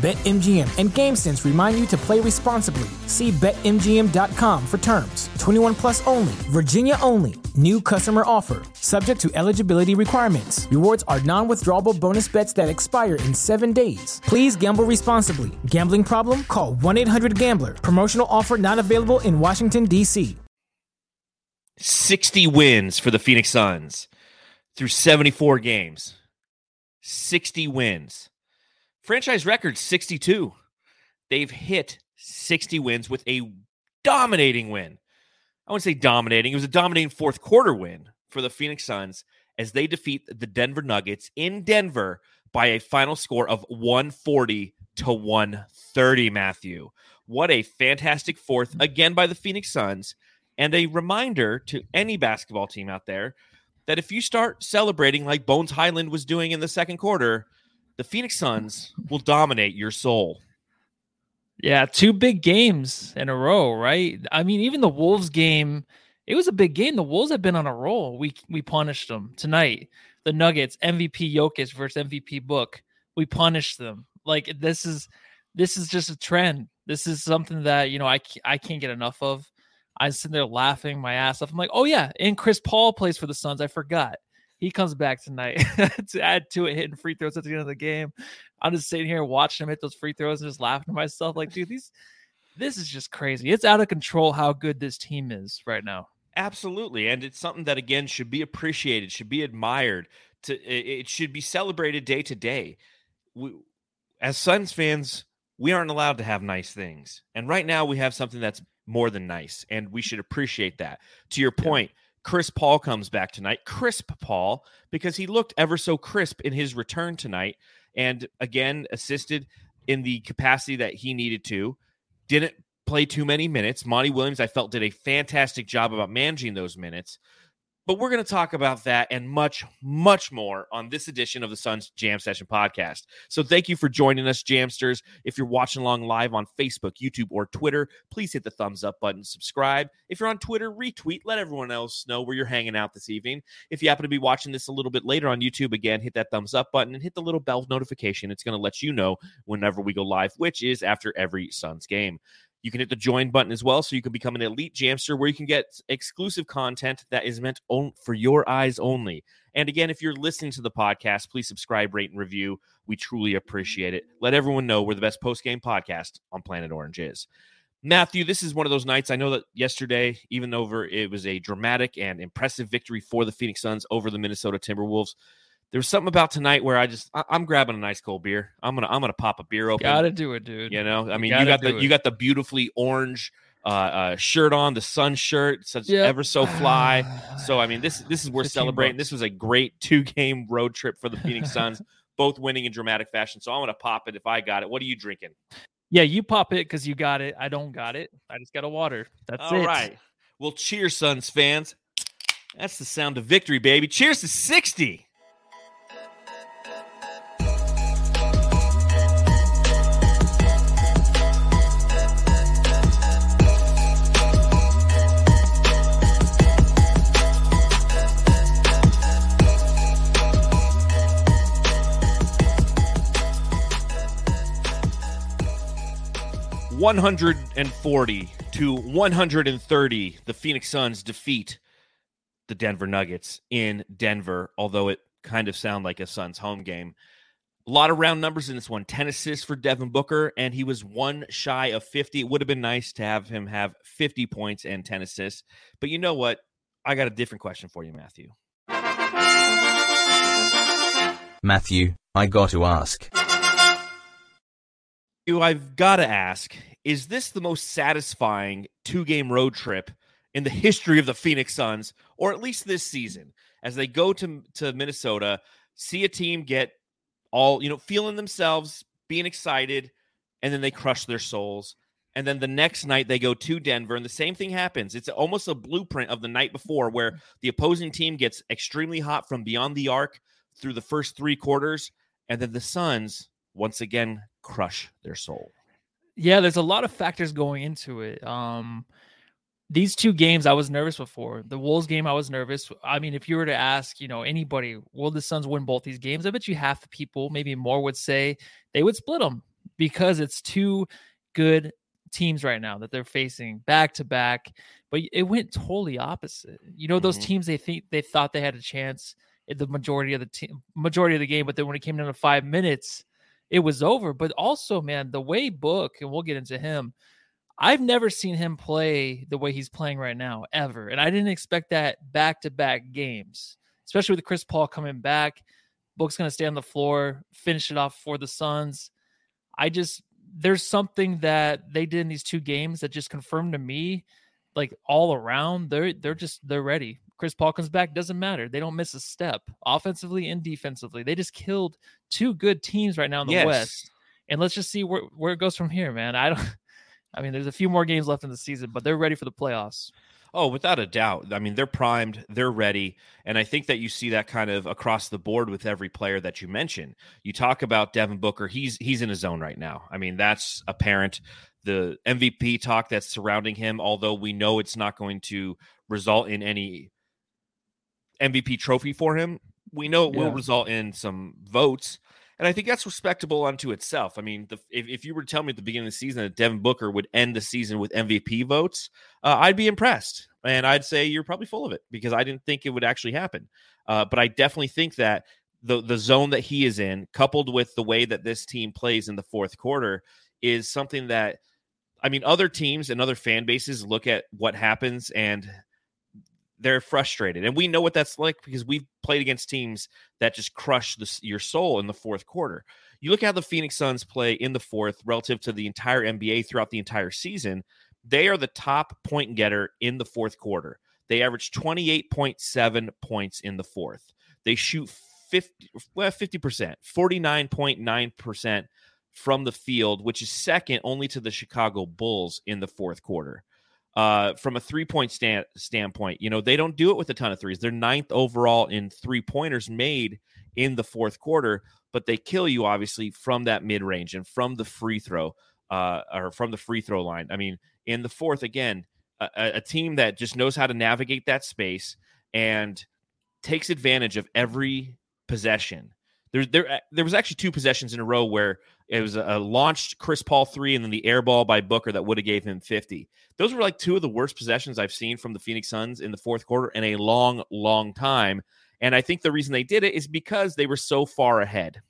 BetMGM and GameSense remind you to play responsibly. See BetMGM.com for terms. 21 plus only, Virginia only. New customer offer, subject to eligibility requirements. Rewards are non withdrawable bonus bets that expire in seven days. Please gamble responsibly. Gambling problem? Call 1 800 Gambler. Promotional offer not available in Washington, D.C. 60 wins for the Phoenix Suns through 74 games. 60 wins. Franchise record 62. They've hit 60 wins with a dominating win. I wouldn't say dominating. It was a dominating fourth quarter win for the Phoenix Suns as they defeat the Denver Nuggets in Denver by a final score of 140 to 130, Matthew. What a fantastic fourth again by the Phoenix Suns. And a reminder to any basketball team out there that if you start celebrating like Bones Hyland was doing in the second quarter, the Phoenix Suns will dominate your soul. Yeah, two big games in a row, right? I mean, even the Wolves game, it was a big game. The Wolves have been on a roll. We we punished them tonight. The Nuggets, MVP Jokic versus MVP Book. We punished them. Like this is this is just a trend. This is something that you know I I can't get enough of. I'm sitting there laughing my ass off. I'm like, oh yeah, and Chris Paul plays for the Suns. I forgot he comes back tonight to add to it, hitting free throws at the end of the game. I'm just sitting here watching him hit those free throws and just laughing to myself, like, dude, these this is just crazy. It's out of control how good this team is right now. Absolutely, and it's something that again should be appreciated, should be admired. To it should be celebrated day to day. We, as Suns fans, we aren't allowed to have nice things, and right now we have something that's more than nice, and we should appreciate that. To your point. Chris Paul comes back tonight, crisp Paul, because he looked ever so crisp in his return tonight. And again, assisted in the capacity that he needed to. Didn't play too many minutes. Monty Williams, I felt, did a fantastic job about managing those minutes. But we're going to talk about that and much, much more on this edition of the Suns Jam Session podcast. So thank you for joining us, Jamsters. If you're watching along live on Facebook, YouTube, or Twitter, please hit the thumbs up button, subscribe. If you're on Twitter, retweet, let everyone else know where you're hanging out this evening. If you happen to be watching this a little bit later on YouTube, again, hit that thumbs up button and hit the little bell notification. It's going to let you know whenever we go live, which is after every Suns game. You can hit the join button as well, so you can become an elite jamster where you can get exclusive content that is meant on, for your eyes only. And again, if you're listening to the podcast, please subscribe, rate, and review. We truly appreciate it. Let everyone know we're the best post game podcast on Planet Orange is. Matthew, this is one of those nights. I know that yesterday, even though it was a dramatic and impressive victory for the Phoenix Suns over the Minnesota Timberwolves, there's something about tonight where I just I, am grabbing a nice cold beer. I'm gonna I'm gonna pop a beer open. Gotta do it, dude. You know, I mean, you, you got the it. you got the beautifully orange uh, uh, shirt on, the sun shirt, such yep. ever so fly. so I mean, this this is worth celebrating. This was a great two game road trip for the Phoenix Suns, both winning in dramatic fashion. So I'm gonna pop it if I got it. What are you drinking? Yeah, you pop it because you got it. I don't got it. I just got a water. That's All it. All right. Well, cheers, Suns fans. That's the sound of victory, baby. Cheers to 60. 140 to 130, the Phoenix Suns defeat the Denver Nuggets in Denver, although it kind of sound like a Suns home game. A lot of round numbers in this one 10 assists for Devin Booker, and he was one shy of 50. It would have been nice to have him have 50 points and 10 assists. But you know what? I got a different question for you, Matthew. Matthew, I got to ask. I've got to ask is this the most satisfying two game road trip in the history of the Phoenix Suns, or at least this season, as they go to, to Minnesota, see a team get all, you know, feeling themselves, being excited, and then they crush their souls. And then the next night they go to Denver, and the same thing happens. It's almost a blueprint of the night before where the opposing team gets extremely hot from beyond the arc through the first three quarters, and then the Suns once again crush their soul. Yeah, there's a lot of factors going into it. Um, these two games I was nervous before. The Wolves game I was nervous. I mean, if you were to ask, you know, anybody, will the Suns win both these games? I bet you half the people, maybe more, would say they would split them because it's two good teams right now that they're facing back to back. But it went totally opposite. You know, those mm-hmm. teams they think they thought they had a chance in the majority of the team, majority of the game, but then when it came down to five minutes, it was over. But also, man, the way Book, and we'll get into him I've never seen him play the way he's playing right now ever, and I didn't expect that back to back games, especially with Chris Paul coming back. Book's going to stay on the floor, finish it off for the Suns. I just there's something that they did in these two games that just confirmed to me, like all around, they're they're just they're ready. Chris Paul comes back, doesn't matter. They don't miss a step offensively and defensively. They just killed two good teams right now in the yes. West. And let's just see where, where it goes from here, man. I don't I mean, there's a few more games left in the season, but they're ready for the playoffs. Oh, without a doubt. I mean, they're primed, they're ready. And I think that you see that kind of across the board with every player that you mention. You talk about Devin Booker, he's he's in his zone right now. I mean, that's apparent. The MVP talk that's surrounding him, although we know it's not going to result in any MVP trophy for him, we know it yeah. will result in some votes. And I think that's respectable unto itself. I mean, the, if, if you were to tell me at the beginning of the season that Devin Booker would end the season with MVP votes, uh, I'd be impressed. And I'd say you're probably full of it because I didn't think it would actually happen. Uh, but I definitely think that the the zone that he is in, coupled with the way that this team plays in the fourth quarter, is something that I mean, other teams and other fan bases look at what happens and they're frustrated. And we know what that's like because we've played against teams that just crush your soul in the fourth quarter. You look at how the Phoenix Suns play in the fourth relative to the entire NBA throughout the entire season. They are the top point getter in the fourth quarter. They average 28.7 points in the fourth. They shoot 50, well, 50%, 49.9% from the field, which is second only to the Chicago Bulls in the fourth quarter uh, from a three point stand, standpoint. You know, they don't do it with a ton of threes. They're ninth overall in three pointers made in the fourth quarter, but they kill you obviously from that mid range and from the free throw uh, or from the free throw line. I mean, in the fourth, again, a, a team that just knows how to navigate that space and takes advantage of every possession. There, there, there was actually two possessions in a row where it was a launched Chris Paul three and then the air ball by Booker that would have gave him 50. Those were like two of the worst possessions I've seen from the Phoenix Suns in the fourth quarter in a long, long time. And I think the reason they did it is because they were so far ahead.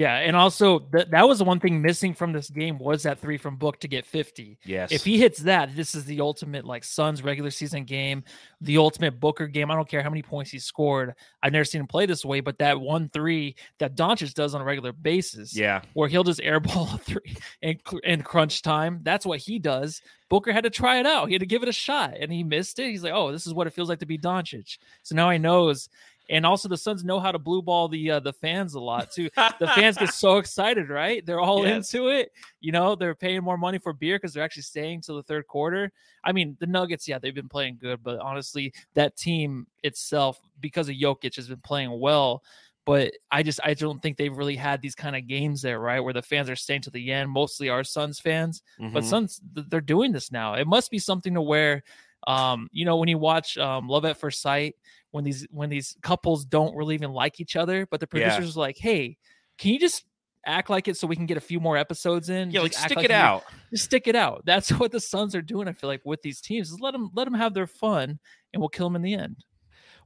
Yeah, and also th- that was the one thing missing from this game was that three from Book to get 50. Yes. If he hits that, this is the ultimate like Suns regular season game, the ultimate Booker game. I don't care how many points he scored. I've never seen him play this way, but that one three that Doncic does on a regular basis, yeah, where he'll just airball a three in, in crunch time. That's what he does. Booker had to try it out. He had to give it a shot, and he missed it. He's like, "Oh, this is what it feels like to be Doncic." So now he knows and also the Suns know how to blue ball the uh, the fans a lot too. the fans get so excited, right? They're all yes. into it. You know, they're paying more money for beer because they're actually staying till the third quarter. I mean, the Nuggets, yeah, they've been playing good, but honestly, that team itself, because of Jokic, has been playing well. But I just I don't think they've really had these kind of games there, right? Where the fans are staying to the end. Mostly our Suns fans, mm-hmm. but Suns they're doing this now. It must be something to where um, you know, when you watch um, Love at First Sight, when these when these couples don't really even like each other, but the producers yeah. are like, "Hey, can you just act like it so we can get a few more episodes in? Yeah, like stick like it out. Just stick it out. That's what the Suns are doing. I feel like with these teams, is let them let them have their fun, and we'll kill them in the end.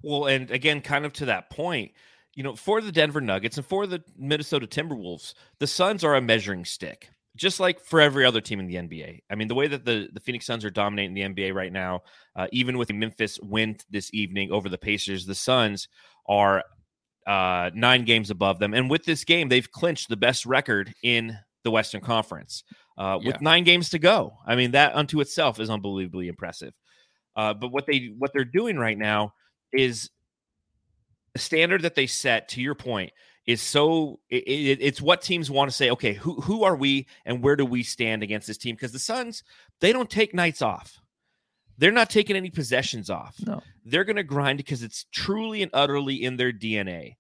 Well, and again, kind of to that point, you know, for the Denver Nuggets and for the Minnesota Timberwolves, the Suns are a measuring stick just like for every other team in the NBA. I mean, the way that the, the Phoenix Suns are dominating the NBA right now, uh, even with Memphis win this evening over the Pacers, the Suns are uh, nine games above them. And with this game, they've clinched the best record in the Western Conference uh, Yeah. with nine games to go. I mean, that unto itself is unbelievably impressive. Uh, but what they what they're doing right now is the standard that they set. To your point, is so it, it, it's what teams want to say. Okay, who who are we and where do we stand against this team? Because the Suns they don't take nights off. They're not taking any possessions off. No. They're going to grind because it's truly and utterly in their DNA.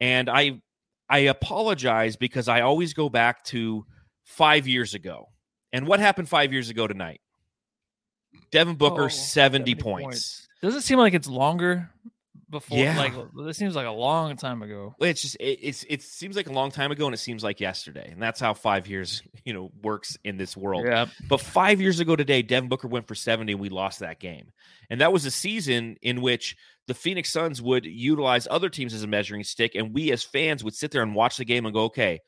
And I I apologize because I always go back to 5 years ago. And what happened 5 years ago tonight? Devin Booker Oh, 70, points. Does it seem like it's longer before? Yeah. Like this seems like a long time ago. It's just it, it's it seems like a long time ago and it seems like yesterday. And that's how 5 years, you know, works in this world. Yeah. But five years ago today, Devin Booker went for 70 and we lost that game. And that was a season in which the Phoenix Suns would utilize other teams as a measuring stick. And we as fans would sit there and watch the game and go, okay,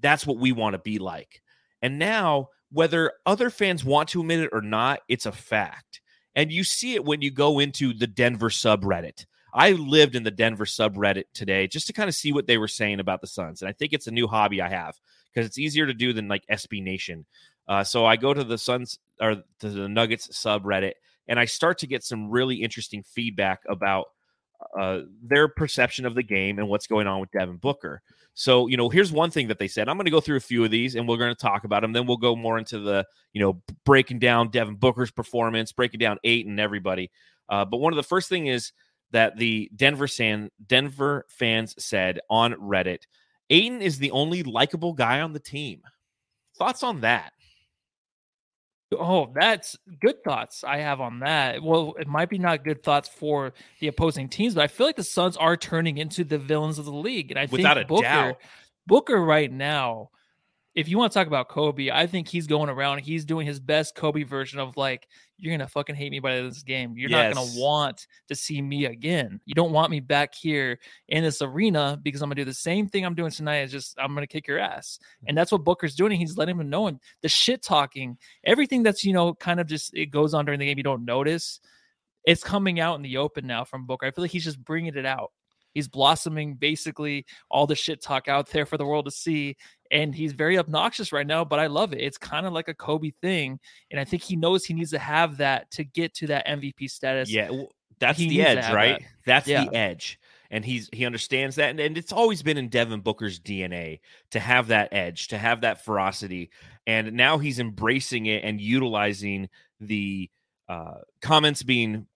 that's what we want to be like. And now, whether other fans want to admit it or not, it's a fact. And you see it when you go into the Denver subreddit. I lived in the Denver subreddit today just to kind of see what they were saying about the Suns. And I think it's a new hobby I have because it's easier to do than like SB Nation. Uh, so I go to the Suns or to the Nuggets subreddit and I start to get some really interesting feedback about uh, their perception of the game and what's going on with Devin Booker. So, you know, here's one thing that they said. I'm going to go through a few of these and we're going to talk about them. Then we'll go more into the, you know, breaking down Devin Booker's performance, breaking down Ayton everybody. Uh, but one of the first thing is that the Denver San Denver fans said on Reddit, Ayton is the only likable guy on the team. Thoughts on that? Oh, that's good thoughts I have on that. Well, it might be not good thoughts for the opposing teams, but I feel like the Suns are turning into the villains of the league. And I Without think a Booker, doubt. Booker right now, if you want to talk about Kobe, I think he's going around. He's doing his best Kobe version of like, you're gonna fucking hate me by the end of this game. You're not gonna want to see me again. You don't want me back here in this arena because I'm gonna do the same thing I'm doing tonight. Is just I'm gonna kick your ass, and that's what Booker's doing. He's letting him know, and the shit talking, everything that's you know kind of just it goes on during the game. You don't notice. It's coming out in the open now from Booker. I feel like he's just bringing it out. He's blossoming basically all the shit talk out there for the world to see. And he's very obnoxious right now, but I love it. It's kind of like a Kobe thing. And I think he knows he needs to have that to get to that MVP status. Yeah, that's he the edge, right? that. That's Yeah. the edge. And he's he understands that. And, and it's always been in Devin Booker's DNA to have that edge, to have that ferocity. And now he's embracing it and utilizing the uh, comments being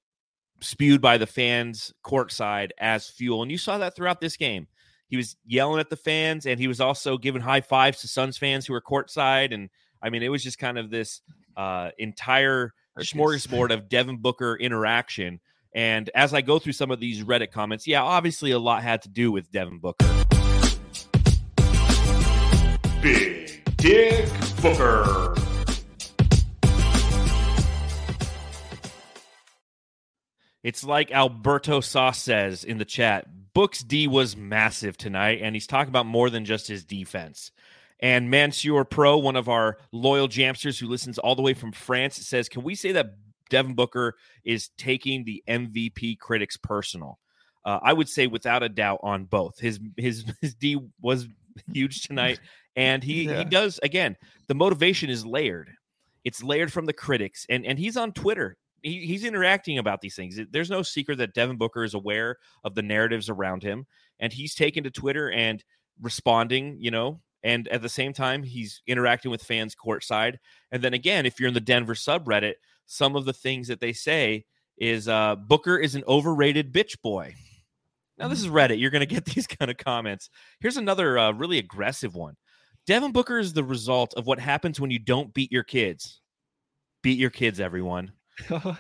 spewed by the fans courtside as fuel. And you saw that throughout this game. He was yelling at the fans and he was also giving high fives to Suns fans who were courtside. And I mean, it was just kind of this uh, entire Circus. smorgasbord of Devin Booker interaction. And as I go through some of these Reddit comments, yeah, obviously a lot had to do with Devin Booker. Big Dick Booker. It's like Alberto Sauce says in the chat. Book's D was massive tonight, and he's talking about more than just his defense. And Mansour Pro, one of our loyal jamsters who listens all the way from France, says, Can we say that Devin Booker is taking the MVP critics personal? Uh, I would say without a doubt on both. His his his D was huge tonight, and he Yeah. he does again. The motivation is layered. It's layered from the critics, and and he's on Twitter. He, he's interacting about these things. There's no secret that Devin Booker is aware of the narratives around him, and he's taken to Twitter and responding. You know, and at the same time, he's interacting with fans courtside. And then again, if you're in the Denver subreddit, some of the things that they say is uh, Booker is an overrated bitch boy. Now, this is Reddit. You're going to get these kind of comments. Here's another uh, really aggressive one. Devin Booker is the result of what happens when you don't beat your kids. Beat your kids, everyone. Are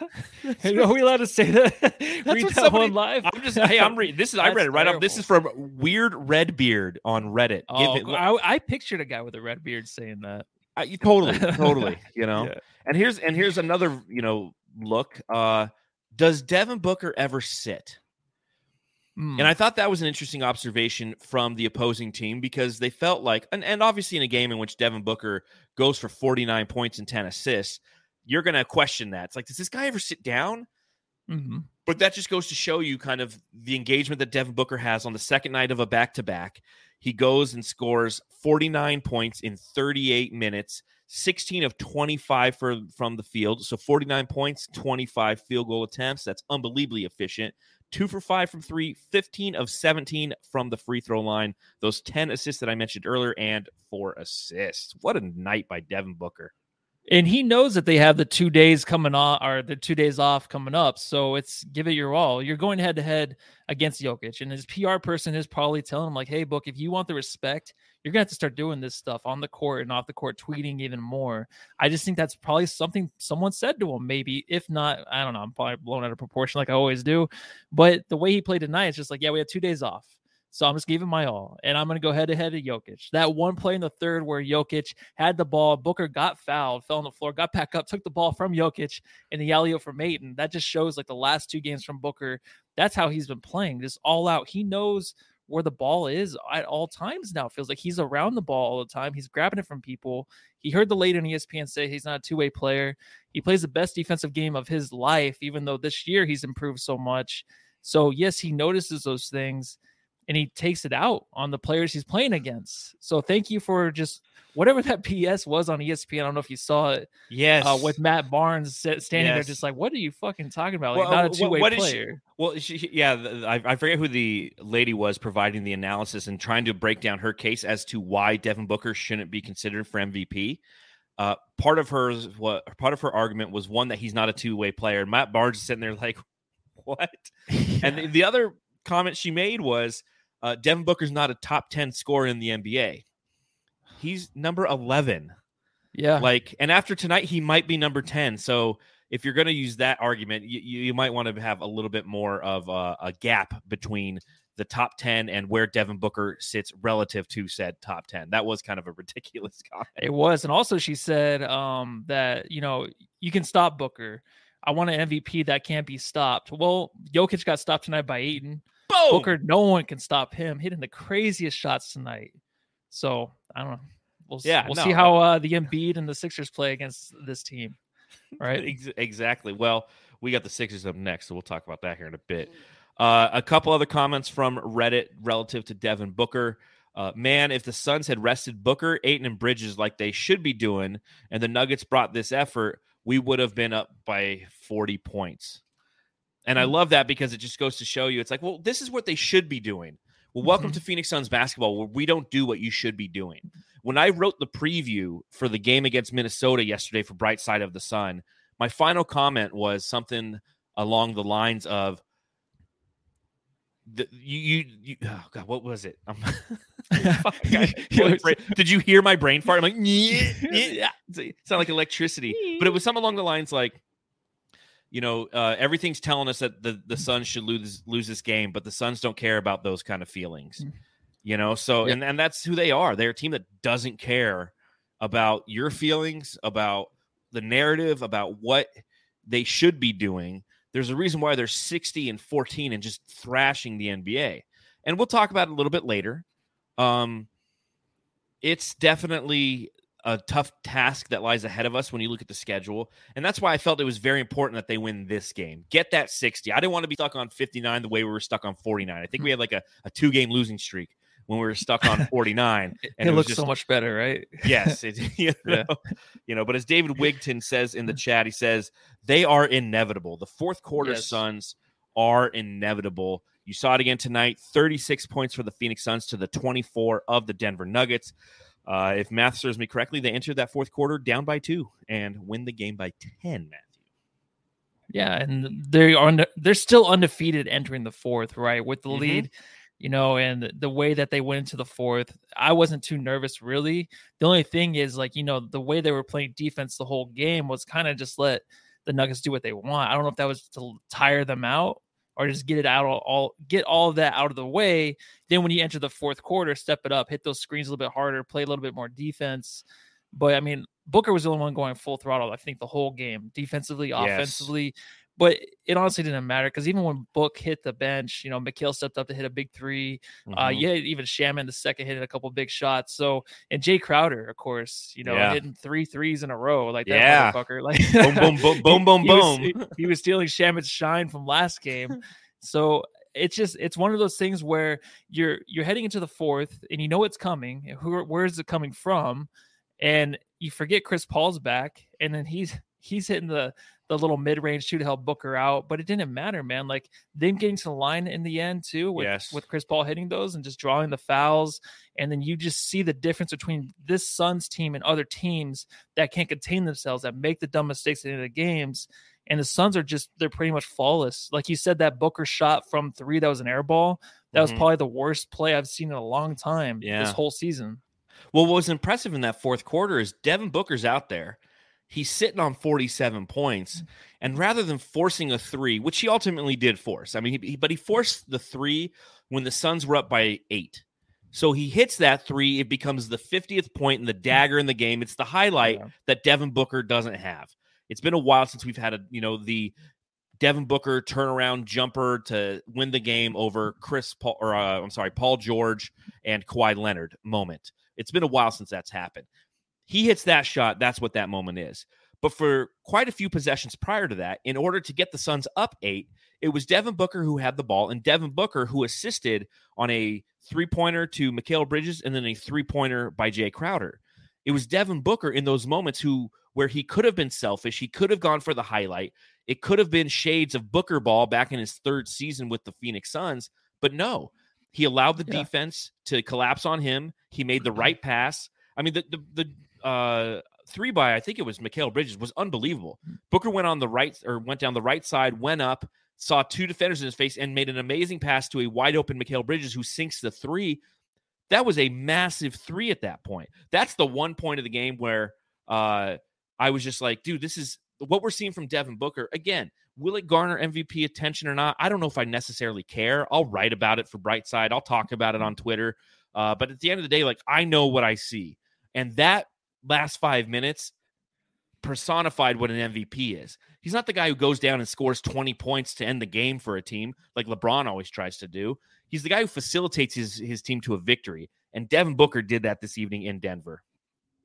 we allowed to say that? Read that somebody- one live. I'm just, hey, I'm reading. This is, I read it right off. This is from Weird Redbeard on Reddit. Give Oh, it- I, I pictured a guy with a red beard saying that. I- you- totally, totally. You know, Yeah. and here's and here's another you know look. Uh, does Devin Booker ever sit? Hmm. And I thought that was an interesting observation from the opposing team because they felt like, and, and obviously in a game in which Devin Booker goes for 49 points and 10 assists, you're going to question that. It's like, does this guy ever sit down? Mhm. But that just goes to show you kind of the engagement that Devin Booker has on the second night of a back to back. He goes and scores 49 points in 38 minutes, 16 of 25 for, from the field. So 49 points, 25 field goal attempts. That's unbelievably efficient. Two for five from three, 15 of 17 from the free throw line. Those 10 assists that I mentioned earlier, and four assists. What a night by Devin Booker. And he knows that they have the two days coming on or the two days off coming up. So it's give it your all. You're going head to head against Jokic, and his PR person is probably telling him like, "Hey, book, if you want the respect, you're gonna have to start doing this stuff on the court and off the court, tweeting even more." I just think that's probably something someone said to him. Maybe if not, I don't know. I'm probably blown out of proportion like I always do, but the way he played tonight, it's just like, yeah, we have two days off. So I'm just giving my all, and I'm going to go head to head to Jokic. That one play in the third where Jokic had the ball, Booker got fouled, fell on the floor, got back up, took the ball from Jokic, and the alley from Ayton. That just shows like the last two games from Booker. That's how he's been playing, just all out. He knows where the ball is at all times now. It feels like he's around the ball all the time. He's grabbing it from people. He heard the late on ESPN say he's not a two way player. He plays the best defensive game of his life, even though this year he's improved so much. So yes, he notices those things and he takes it out on the players he's playing against. So thank you for just whatever that PS was on ESPN. I don't know if you saw it Yes. uh, with Matt Barnes standing there, just like, what are you fucking talking about? Like, Well, not a two way is she- player. Well, she, yeah, I, I forget who the lady was providing the analysis and trying to break down her case as to why Devin Booker shouldn't be considered for MVP. Uh, part of her what part of her argument was one that he's not a two way player. Matt Barnes is sitting there like, what? And the, the other comment she made was, uh, Devin Booker's not a top ten scorer in the NBA. He's number eleven. yeah. Like, and after tonight, he might be number 10. So if you're going to use that argument, you, you might want to have a little bit more of a, a gap between the top 10 and where Devin Booker sits relative to said top 10. That was kind of a ridiculous comment. It was. And also she said um that, you know, you can stop Booker. I want an MVP that can't be stopped. Well, Jokic got stopped tonight by Ayton. Boom! Booker, no one can stop him hitting the craziest shots tonight. So I don't know. We'll, Yeah, we'll no, see how uh, the Embiid and the Sixers play against this team. Right. Exactly. Well, we got the Sixers up next, so we'll talk about that here in a bit. Uh, a couple other comments from Reddit relative to Devin Booker. Uh, man, if the Suns had rested Booker, Ayton, and Bridges like they should be doing, and the Nuggets brought this effort, we would have been up by 40 points. And I love that because it just goes to show you it's like, well, this is what they should be doing. Well, welcome Mhm. to Phoenix Suns basketball, where we don't do what you should be doing. When I wrote the preview for the game against Minnesota yesterday for Bright Side of the Sun, my final comment was something along the lines of, the, you, you, you, oh God, what was it? Fuck, I- You brain- did you hear my brain fart? I'm like, yeah, yeah. It sounded like electricity, but it was something along the lines like, you know, uh, everything's telling us that the the Suns should lose lose this game, but the Suns don't care about those kind of feelings. Mm. You know, so Yeah. and and that's who they are. They're a team that doesn't care about your feelings, about the narrative, about what they should be doing. There's a reason why they're 60 and 14 and just thrashing the NBA. And we'll talk about it a little bit later. Um, it's definitely a tough task that lies ahead of us when you look at the schedule. And that's why I felt it was very important that they win this game. Get that 60. I didn't want to be stuck on 59 the way we were stuck on 49. I think we had like a, a two game losing streak when we were stuck on 49. It, And it was looks just- so much better, right? yes, it, you, know, Yeah. you know, but as David Wigton says in the chat, he says they are inevitable. The fourth quarter Yes. Suns are inevitable. You saw it again tonight 36 points for the Phoenix Suns to the 24 of the Denver Nuggets. Uh, if math serves me correctly, they entered that fourth quarter down by two and win the game by 10, Matthew. Yeah, and they are they're still undefeated entering the fourth, right? With the Mhm. lead, you know, and the way that they went into the fourth, I wasn't too nervous really. The only thing is like, you know, the way they were playing defense the whole game was kind of just let the Nuggets do what they want. I don't know if that was to tire them out or just get it out all, all get all of that out of the way. Then when you enter the fourth quarter, step it up, hit those screens a little bit harder, play a little bit more defense. But I mean, Booker was the only one going full throttle, I think, the whole game, defensively, Yes. offensively. But it honestly didn't matter because even when Book hit the bench, you know, Mikal stepped up to hit a big 3 Uh, Mhm. yeah, even Shamet the second hit a couple big shots. So and Jae Crowder, of course, you know, Yeah. hitting three threes in a row like that Yeah. motherfucker. Like boom, boom, boom, boom, boom, he was- boom. he, he was stealing Shamet's shine from last game. So it's just it's one of those things where you're you're heading into the fourth and you know it's coming. Who where is it coming from? And you forget Chris Paul's back, and then he's he's hitting the the little mid range shoot to help Booker out, but it didn't matter, man. Like them getting to the line in the end too, with Yes. with Chris Paul hitting those and just drawing the fouls, and then you just see the difference between this Suns team and other teams that can't contain themselves, that make the dumb mistakes in the the games. And the Suns are just they're pretty much flawless. Like you said, that Booker shot from three that was an air ball. That was Mhm. probably the worst play I've seen in a long time Yeah. this whole season. Well, what was impressive in that fourth quarter is Devin Booker's out there. He's sitting on 47 points. And rather than forcing a three, which he ultimately did force, I mean, he, but he forced the three when the Suns were up by eight. So he hits that three. It becomes the 50th point and the dagger in the game. It's the highlight Yeah. that Devin Booker doesn't have. It's been a while since we've had a, you know, the Devin Booker turnaround jumper to win the game over Chris Paul, or uh, I'm sorry, Paul George and Kawhi Leonard moment. It's been a while since that's happened. He hits that shot. That's what that moment is. But for quite a few possessions prior to that, in order to get the Suns up eight, it was Devin Booker who had the ball and Devin Booker who assisted on a three pointer to Mikal Bridges and then a three pointer by Jae Crowder. It was Devin Booker in those moments who, where he could have been selfish, he could have gone for the highlight. It could have been shades of Booker ball back in his third season with the Phoenix Suns, but no, he allowed the Yeah. defense to collapse on him. He made the mm-hmm. right pass. I mean, the the, the uh, three by I think it was Mikal Bridges was unbelievable. Booker went on the right or went down the right side, went up, saw two defenders in his face, and made an amazing pass to a wide open Mikal Bridges who sinks the three. That was a massive three at that point. That's the one point of the game where uh, I was just like, dude, this is what we're seeing from Devin Booker. Again, will it garner MVP attention or not? I don't know if I necessarily care. I'll write about it for Brightside. I'll talk about it on Twitter. Uh, but at the end of the day, like I know what I see. And that last five minutes personified what an MVP is. He's not the guy who goes down and scores 20 points to end the game for a team like LeBron always tries to do. He's the guy who facilitates his, his team to a victory. And Devin Booker did that this evening in Denver.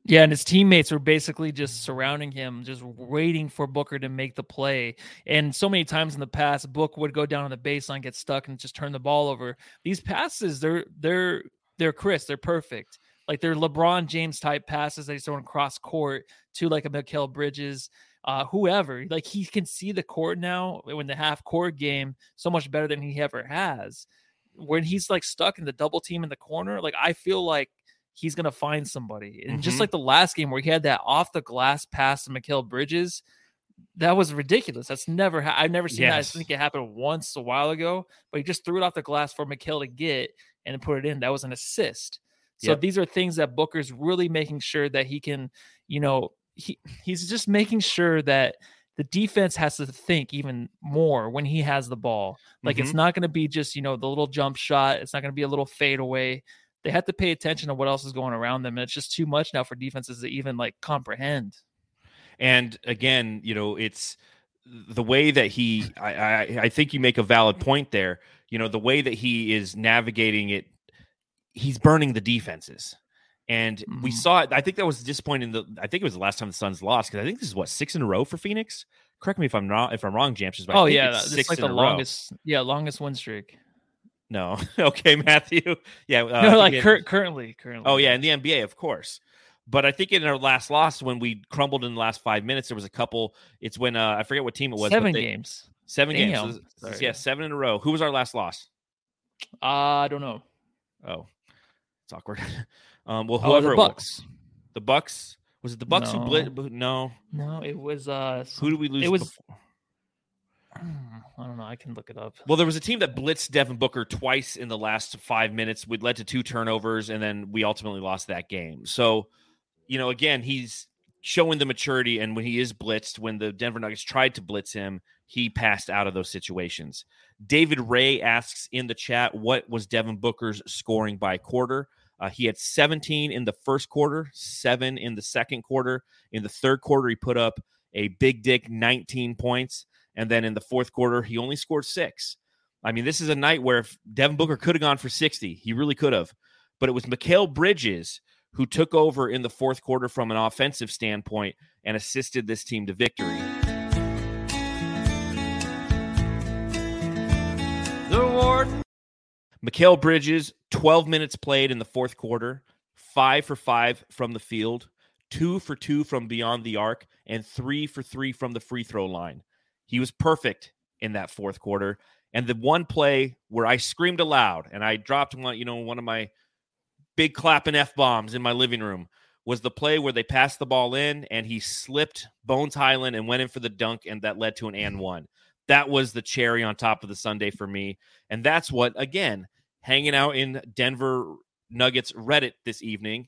Yeah, and his teammates were basically just surrounding him, just waiting for Booker to make the play. And so many times in the past, Book would go down on the baseline, get stuck, and just turn the ball over. These passes, they're they're they're crisp, they're perfect. Like they're LeBron James type passes that he's throwing cross court to like a Mikal Bridges, uh, whoever. Like he can see the court now in the half court game so much better than he ever has. When he's like stuck in the double team in the corner, like I feel like he's gonna find somebody. And just Mhm. like the last game where he had that off the glass pass to Mikal Bridges, that was ridiculous. That's never ha- I've never seen that. I think it happened once a while ago, but he just threw it off the glass for Mikal to get and put it in. That was an assist. So Yep. these are things that Booker's really making sure that he can, you know, he he's just making sure that the defense has to think even more when he has the ball. Like it's Mhm. not going to be just, you know, the little jump shot. It's not going to be a little fade away. They have to pay attention to what else is going around them. And it's just too much now for defenses to even like comprehend. And again, you know, it's the way that he I, I I think you make a valid point there. You know, the way that he is navigating it, he's burning the defenses. And we Mhm. saw it. I think that was disappointing. The I think it was the last time the Suns lost because I think this is what six in a row for Phoenix. Correct me if I'm wrong. If I'm wrong. But oh yeah, it's six like the a row. longest, yeah, longest win streak. No, okay, Matthew. Yeah, uh, no, like cur- currently, currently. Oh yeah, in the NBA, of course. But I think in our last loss, when we crumbled in the last five minutes, there was a couple. It's when uh, I forget what team it was. seven they- games. Seven Damn. games. So yeah, seven in a row. Who was our last loss? Uh, I don't know. Oh, it's awkward. um, well, Oh, whoever the it was. Bucks. the Bucks was it the Bucks who No. blit? No, No, it was uh. who did we lose? It was- before? I don't know. I can look it up. Well, there was a team that blitzed Devin Booker twice in the last five minutes. We led to two turnovers, and then we ultimately lost that game. So, you know, again, he's showing the maturity. And when he is blitzed, when the Denver Nuggets tried to blitz him, he passed out of those situations. David Ray asks in the chat, what was Devin Booker's scoring by quarter? Uh, he had 17 in the first quarter, seven in the second quarter. In the third quarter, he put up a big dick 19 points. And then in the fourth quarter, he only scored six. I mean, this is a night where if Devin Booker could have gone for 60. He really could have. But it was Mikal Bridges who took over in the fourth quarter from an offensive standpoint and assisted this team to victory. Mikal Bridges, 12 minutes played in the fourth quarter, five for five from the field, two for two from beyond the arc, and three for three from the free throw line. He was perfect in that fourth quarter. And the one play where I screamed aloud and I dropped one, you know, one of my big clapping F bombs in my living room was the play where they passed the ball in and he slipped Bones Hyland and went in for the dunk, and that led to an and one. That was the cherry on top of the sundae for me. And that's what, again, hanging out in Denver Nuggets Reddit this evening,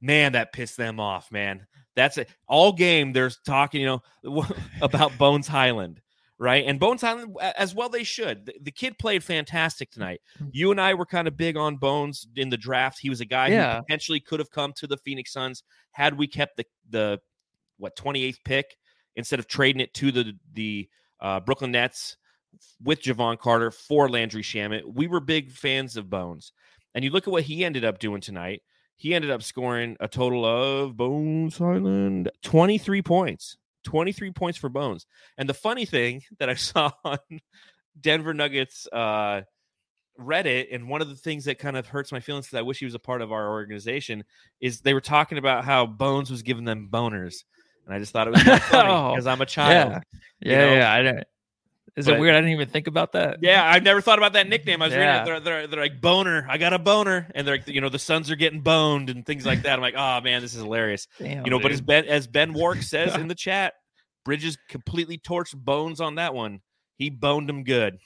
man, that pissed them off, man. That's it. All game, there's talking, you know, about Bones Hyland, right? And Bones Hyland, as well, they should. The, the, kid played fantastic tonight. Mm. You and I were kind of big on Bones in the draft. He was a guy yeah. who potentially could have come to the Phoenix Suns had we kept the the what 28th pick instead of trading it to the the uh, Brooklyn Nets with Jevon Carter for Landry Shamet. We were big fans of Bones, and you look at what he ended up doing tonight. He ended up scoring a total of Bones Hyland 23 points. 23 points for Bones. And the funny thing that I saw on Denver Nuggets uh, Reddit, and one of the things that kind of hurts my feelings because I wish he was a part of our organization, is they were talking about how Bones was giving them boners. And I just thought it was funny because oh, I'm a child. Yeah, yeah, know? yeah. I don't. Is but, it weird? I didn't even think about that. Yeah, I've never thought about that nickname. I was yeah. reading it. They're, they're, they're, like boner. I got a boner, and they're like, you know, the Suns are getting boned and things like that. I'm like, oh man, this is hilarious. Damn, you know, dude. but as Ben as Ben Wark says in the chat, Bridges completely torched Bones on that one. He boned him good.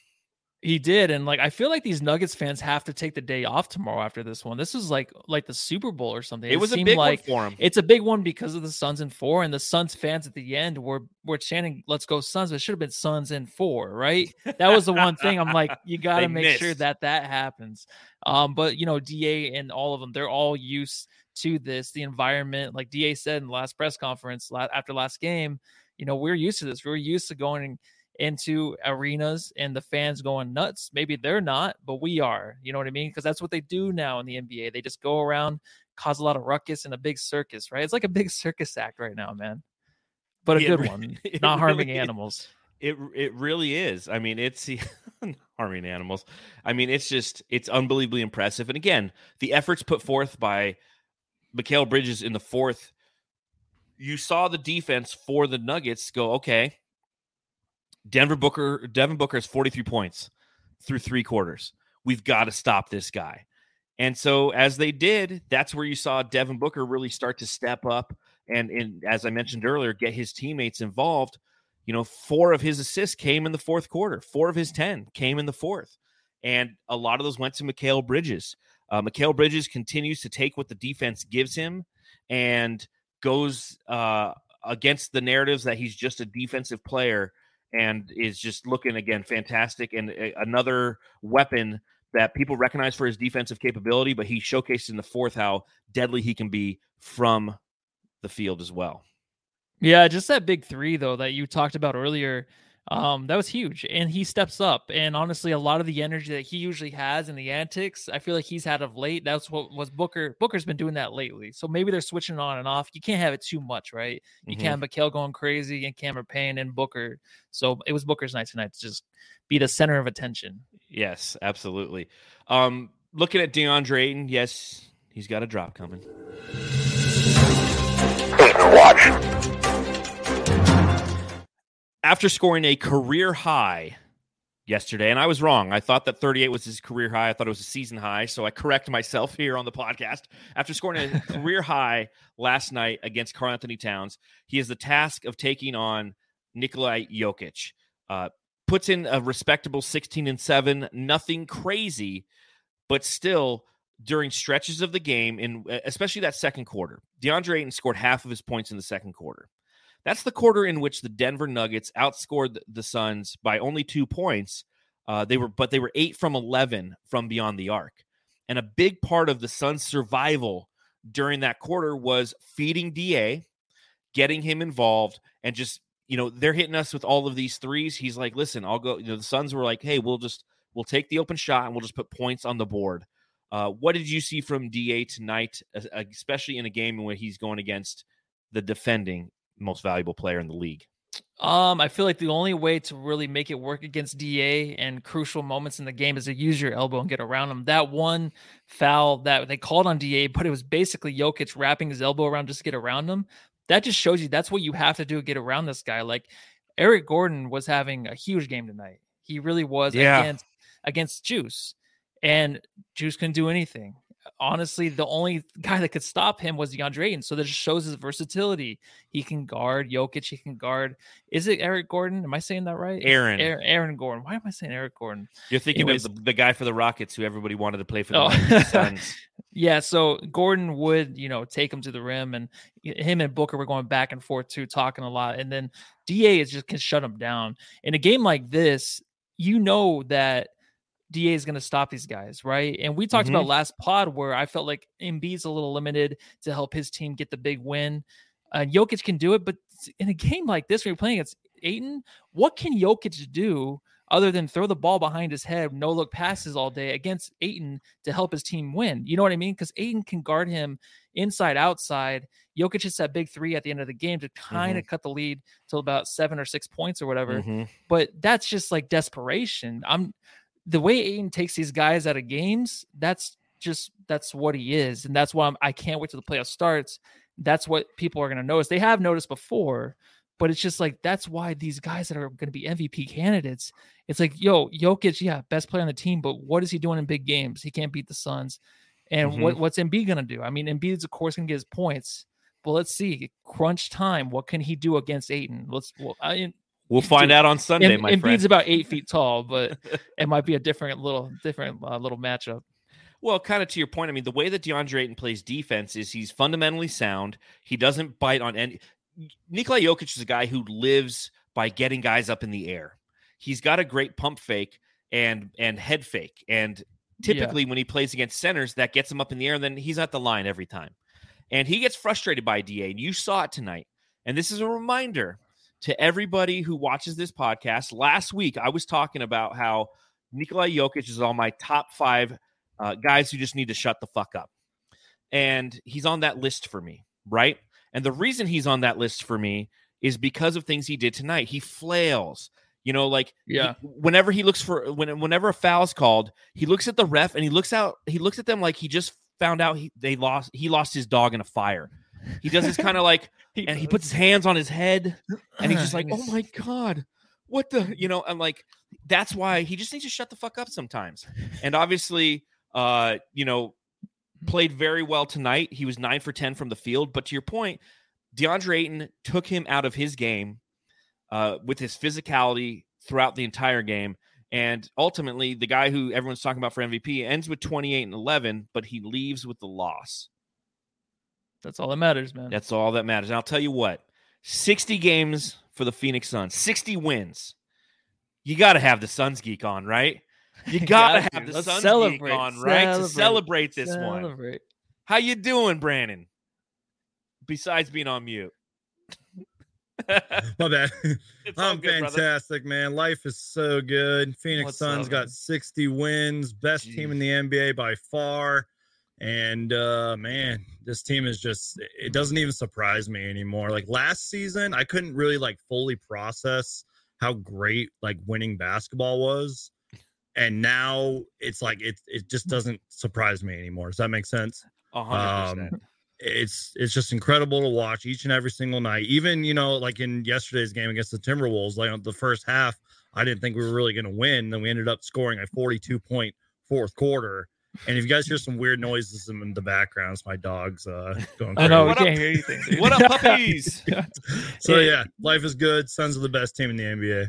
He did, and like I feel like these Nuggets fans have to take the day off tomorrow after this one. This is like like the Super Bowl or something. It, it was a big like one for him. It's a big one because of the Suns in four, and the Suns fans at the end were were chanting "Let's go Suns," but it should have been Suns in four, right? That was the one thing. I'm like, you got to make missed. sure that that happens. Um, but you know, Da and all of them, they're all used to this. The environment, like Da said in the last press conference after last game you know, we're used to this. We're used to going into arenas and the fans going nuts. Maybe they're not, but we are. You know what I mean? Because that's what they do now in the NBA. They just go around, cause a lot of ruckus and a big circus, right? It's like a big circus act right now, man. But a good one, not harming really, animals. It it really is. I mean, it's harming animals. I mean, it's just it's unbelievably impressive. And again, the efforts put forth by Mikal Bridges in the fourth you saw the defense for the Nuggets go, okay, Denver Booker, Devin Booker has 43 points through three quarters. We've got to stop this guy. And so as they did, that's where you saw Devin Booker really start to step up and, and as I mentioned earlier, get his teammates involved. You know, four of his assists came in the fourth quarter. Four of his 10 came in the fourth. And a lot of those went to Mikal Bridges. Uh, Mikal Bridges continues to take what the defense gives him and – goes uh, against the narratives that he's just a defensive player and is just looking again fantastic and a, another weapon that people recognize for his defensive capability, but he showcased in the fourth how deadly he can be from the field as well. Yeah, just that big three though that you talked about earlier. Um, that was huge. And he steps up. And honestly, a lot of the energy that he usually has in the antics, I feel like he's had of late. That's what was Booker. Booker's been doing that lately. So maybe they're switching on and off. You can't have it too much, right? You mm-hmm. can't have Mikal going crazy and Cameron Payne and Booker. So it was Booker's night tonight to just be the center of attention. Yes, absolutely. Um, looking at DeAndre Ayton, yes, he's got a drop coming. Watch after scoring a career high yesterday, and I was wrong. I thought that 38 was his career high. I thought it was a season high. So I correct myself here on the podcast. After scoring a career high last night against Karl-Anthony Towns, he has the task of taking on Nikolai Jokic. Uh, puts in a respectable 16 and 7, nothing crazy, but still during stretches of the game, in especially that second quarter, DeAndre Ayton scored half of his points in the second quarter. That's the quarter in which the Denver Nuggets outscored the Suns by only two points. Uh, they were, but they were eight from eleven from beyond the arc, and a big part of the Suns' survival during that quarter was feeding Da, getting him involved, and just you know they're hitting us with all of these threes. He's like, listen, I'll go. You know, the Suns were like, hey, we'll just we'll take the open shot and we'll just put points on the board. Uh, what did you see from Da tonight, especially in a game where he's going against the defending most valuable player in the league. Um, I feel like the only way to really make it work against DA and crucial moments in the game is to use your elbow and get around him. That one foul that they called on DA, but it was basically Jokic wrapping his elbow around just to get around him. That just shows you that's what you have to do to get around this guy. Like Eric Gordon was having a huge game tonight. He really was Yeah. against against Juice, and Juice couldn't do anything. Honestly, the only guy that could stop him was DeAndre Ayton. So that just shows his versatility. He can guard Jokic. He can guard. Is it Eric Gordon? Am I saying that right? Aaron. Aaron, Aaron Gordon. Why am I saying Eric Gordon? You're thinking Anyways. of the, the guy for the Rockets who everybody wanted to play for the Oh. Suns. Yeah, so Gordon would, you know, take him to the rim, and him and Booker were going back and forth too, talking a lot. And then Da is just can shut him down. In a game like this, you know that Da is going to stop these guys, right? And we talked about last pod where I felt like Embiid's a little limited to help his team get the big win. Uh, Jokic can do it, but in a game like this, when you're playing against Ayton, what can Jokic do other than throw the ball behind his head, no look passes all day against Ayton to help his team win? You know what I mean? Because Ayton can guard him inside, outside. Jokic hits that big three at the end of the game to kind of cut the lead till about seven or six points or whatever. Mhm. But that's just like desperation. I'm the way Ayton takes these guys out of games. That's just that's what he is, and that's why I'm, I can't wait till the playoff starts. That's what people are going to notice. They have noticed before, but it's just like that's why these guys that are going to be MVP candidates. It's like, yo, Jokic, yeah, best player on the team, but what is he doing in big games? He can't beat the Suns. And what, mm-hmm. what's Embiid going to do? I mean, Embiid's of course going to get his points, but let's see, crunch time. What can he do against Ayton? Let's. Well, I, We'll find out on Sunday, my Embiid's friend. about eight feet tall, but it might be a different little different uh, little matchup. Well, kind of to your point, I mean, the way that DeAndre Ayton plays defense is he's fundamentally sound. He doesn't bite on any. Nikola Jokic is a guy who lives by getting guys up in the air. He's got a great pump fake and and head fake, and typically when he plays against centers, that gets him up in the air. And then he's at the line every time, and he gets frustrated by Da. And you saw it tonight. And this is a reminder to everybody who watches this podcast. Last week, I was talking about how Nikola Jokic is on my top five uh, guys who just need to shut the fuck up. And he's on that list for me, right? And the reason he's on that list for me is because of things he did tonight. He flails, you know, like he- Yeah. whenever he looks for when whenever a foul's called, he looks at the ref and he looks out. He looks at them like he just found out he they lost. He lost his dog in a fire. He does this kind of like, and he puts his hands on his head, and he's just like, "Oh my god, what the?" You know, I'm like, that's why he just needs to shut the fuck up sometimes. And obviously, uh, you know, played very well tonight. He was nine for ten from the field. But to your point, DeAndre Ayton took him out of his game uh, with his physicality throughout the entire game. And ultimately, the guy who everyone's talking about for MVP ends with 28 and 11, but he leaves with the loss. That's all that matters, man. That's all that matters. And I'll tell you what 60 games for the Phoenix Suns, 60 wins. You got to have the Suns geek on, right? You got to have the Let's Suns celebrate. geek on, right? To Celebrate. celebrate this one. Celebrate. How you doing, Brandon? Besides being on mute. My bad. I'm good, brother. fantastic, man. Life is so good. Phoenix What's Suns up, got 60 wins, best team in the NBA by far. And uh man, this team is just it doesn't even surprise me anymore. Like last season, I couldn't really like fully process how great like winning basketball was. And now it's like it it just doesn't surprise me anymore. Does that make sense? Um, it's it's just incredible to watch each and every single night. Even you know, like in yesterday's game against the Timberwolves, like the first half, I didn't think we were really going to win. Then we ended up scoring a 42 point fourth quarter. And if you guys hear some weird noises in the background, it's my dogs uh, going I know we What up- can't hear anything. dude. What up, puppies? So yeah, life is good. Suns are the best team in the NBA.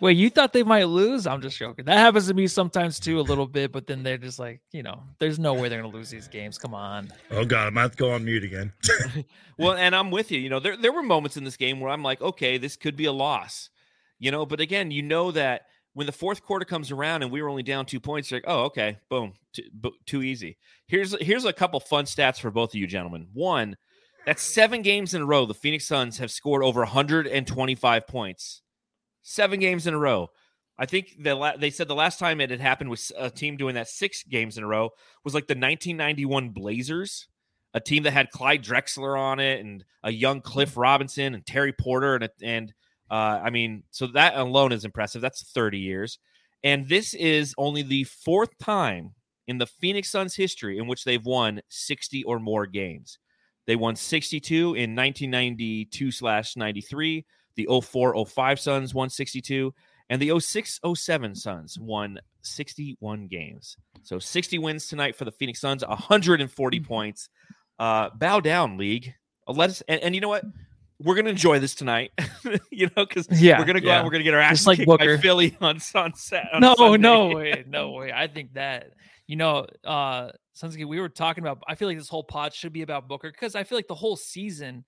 Wait, you thought they might lose? I'm just joking. That happens to me sometimes too, a little bit. But then they're just like, you know, there's no way they're gonna lose these games. Come on. Oh god, I'm about to go on mute again. Well, and I'm with you. You know, there there were moments in this game where I'm like, okay, this could be a loss. You know, but again, you know that when the fourth quarter comes around and we were only down two points, you're like, oh, okay, boom, too, too easy. Here's here's a couple fun stats for both of you gentlemen. One, that's seven games in a row. The Phoenix Suns have scored over 125 points. Seven games in a row. I think the la- they said the last time it had happened with a team doing that six games in a row was like the 1991 Blazers, a team that had Clyde Drexler on it and a young Cliff mm-hmm. Robinson and Terry Porter and a, and Uh, I mean, so that alone is impressive. That's 30 years. And this is only the fourth time in the Phoenix Suns history in which they've won 60 or more games. They won 62 in 1992 slash 93. The 04 05 Suns won 62. And the 06 07 Suns won 61 games. So 60 wins tonight for the Phoenix Suns, 140 points. Uh, bow down, league. Uh, Let us, and, and you know what? We're gonna enjoy this tonight, you know, because Yeah, we're gonna go yeah. out. We're gonna get our ass like kicked by Booker. Philly on sunset. on no, Sunday. no way, no way. I think that you know, uh Suns Geek, we were talking about. I feel like this whole pod should be about Booker because I feel like the whole season,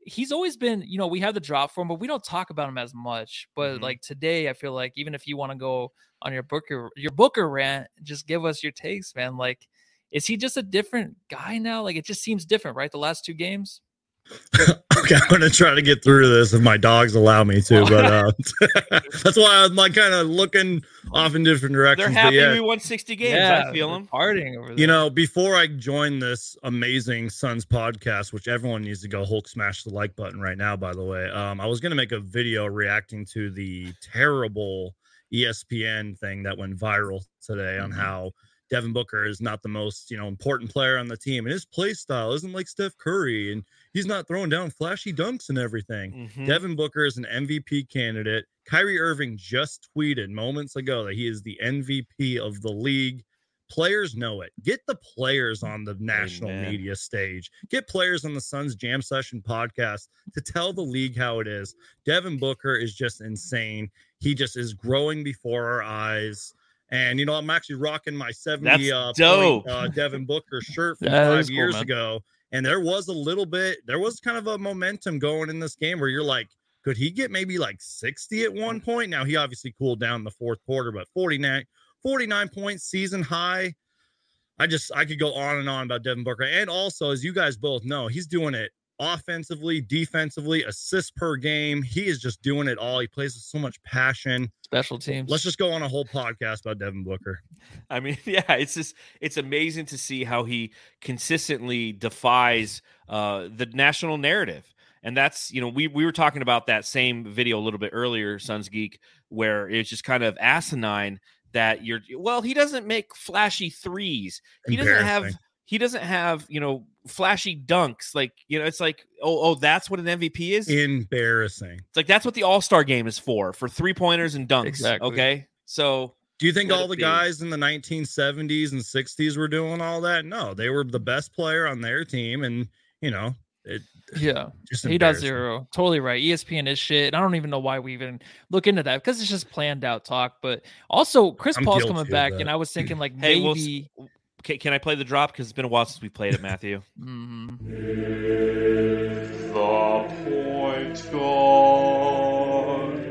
he's always been. You know, we have the drop for him, but we don't talk about him as much. But Mhm. like today, I feel like even if you want to go on your Booker, your Booker rant, just give us your takes, man. Like, is he just a different guy now? Like, it just seems different, right? The last two games. okay, I'm gonna try to get through this if my dogs allow me to, but uh, that's why I'm like kind of looking off in different directions. They're directions. but happy yeah, we won 60 games. I feel them. partying over there. You know, before I joined this amazing Suns podcast, which everyone needs to go Hulk smash the like button right now, by the way, um, I was going to make a video reacting to the terrible ESPN thing that went viral today on Mhm. how Devin Booker is not the most, you know, important player on the team and his play style isn't like Steph Curry and he's not throwing down flashy dunks and everything. Mhm. Devin Booker is an MVP candidate. Kyrie Irving just tweeted moments ago that he is the MVP of the league. Players know it. Get the players on the national Amen. media stage. Get players on the Suns Jam Session podcast to tell the league how it is. Devin Booker is just insane. He just is growing before our eyes. And you know, I'm actually rocking my 70 That's uh, point, uh, Devin Booker shirt from five cool, years ago. And there was a little bit, there was kind of a momentum going in this game where you're like, could he get maybe like 60 at one point? Now he obviously cooled down in the fourth quarter, but 49, 49 points, season high. I just I could go on and on about Devin Booker. And also, as you guys both know, he's doing it offensively, defensively, assists per game. He is just doing it all. He plays with so much passion. special teams. Let's just go on a whole podcast about Devin Booker. I mean, yeah, it's just it's amazing to see how he consistently defies uh, the national narrative. And that's, you know, we we were talking about that same video a little bit earlier, Suns Geek, where it's just kind of asinine that you're well, he doesn't make flashy threes. He doesn't have Embarrassing. He doesn't have, you know, flashy dunks. Like, you know, it's like, oh, oh, that's what an MVP is. Embarrassing. It's like that's what the All-Star game is for, for three pointers and dunks. Exactly. Okay. So Do you think all the be. guys in the 1970s and 60s were doing all that? No, they were the best player on their team, and you know, it yeah. just He does zero. Totally right. ESPN is shit. And I don't even know why we even look into that because it's just planned out talk. But also, Chris I'm Paul's coming back, that. and I was thinking like Hey, we'll maybe. Can, can I play the drop? Because it's been a while since we played it, Matthew. Mhm. The point guard.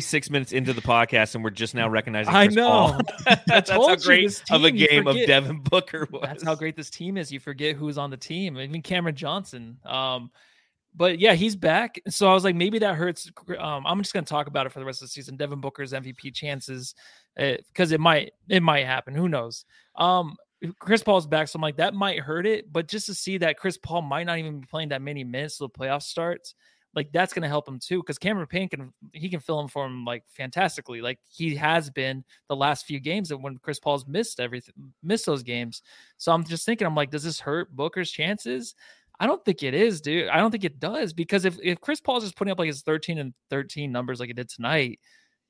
Six minutes into the podcast, and we're just now recognizing. I Chris Paul. know. That's how great this of a team, you game of. Devin Booker was. That's how great this team is. You forget who's on the team. I mean, Cameron Johnson. Um, but yeah, he's back. So I was like, maybe that hurts. Um, I'm just gonna talk about it for the rest of the season. Devin Booker's MVP chances, because it might it might happen. Who knows? Um, Chris Paul's back, so I'm like that might hurt it. But just to see that Chris Paul might not even be playing that many minutes till the playoff starts, like that's gonna help him too. Because Cameron Payne can he can fill him for him like fantastically, like he has been the last few games. And when Chris Paul's missed everything, missed those games, so I'm just thinking, I'm like, does this hurt Booker's chances? I don't think it is, dude. I don't think it does because if if Chris Paul's just putting up like his 13 and 13 numbers like he did tonight,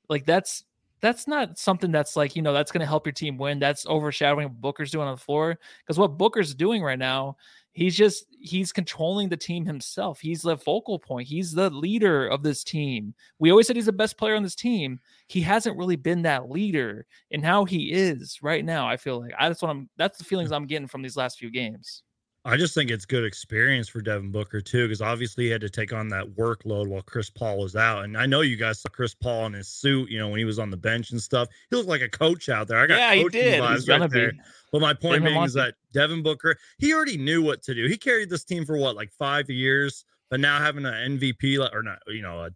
like that's that's not something that's like you know that's going to help your team win. That's overshadowing what Booker's doing on the floor because what Booker's doing right now, he's just he's controlling the team himself. He's the focal point. He's the leader of this team. We always said he's the best player on this team. He hasn't really been that leader, and how he is right now, I feel like I, that's what I'm. That's the feelings mm. I'm getting from these last few games. I just think it's good experience for Devin Booker too, because obviously he had to take on that workload while Chris Paul was out. And I know you guys saw Chris Paul in his suit, you know, when he was on the bench and stuff. He looked like a coach out there. I got Yeah, he did. vibes He's right there. be. But my point being is that Devin Booker, he already knew what to do. He carried this team for what, like five years, but now having an MVP or not, you know, a,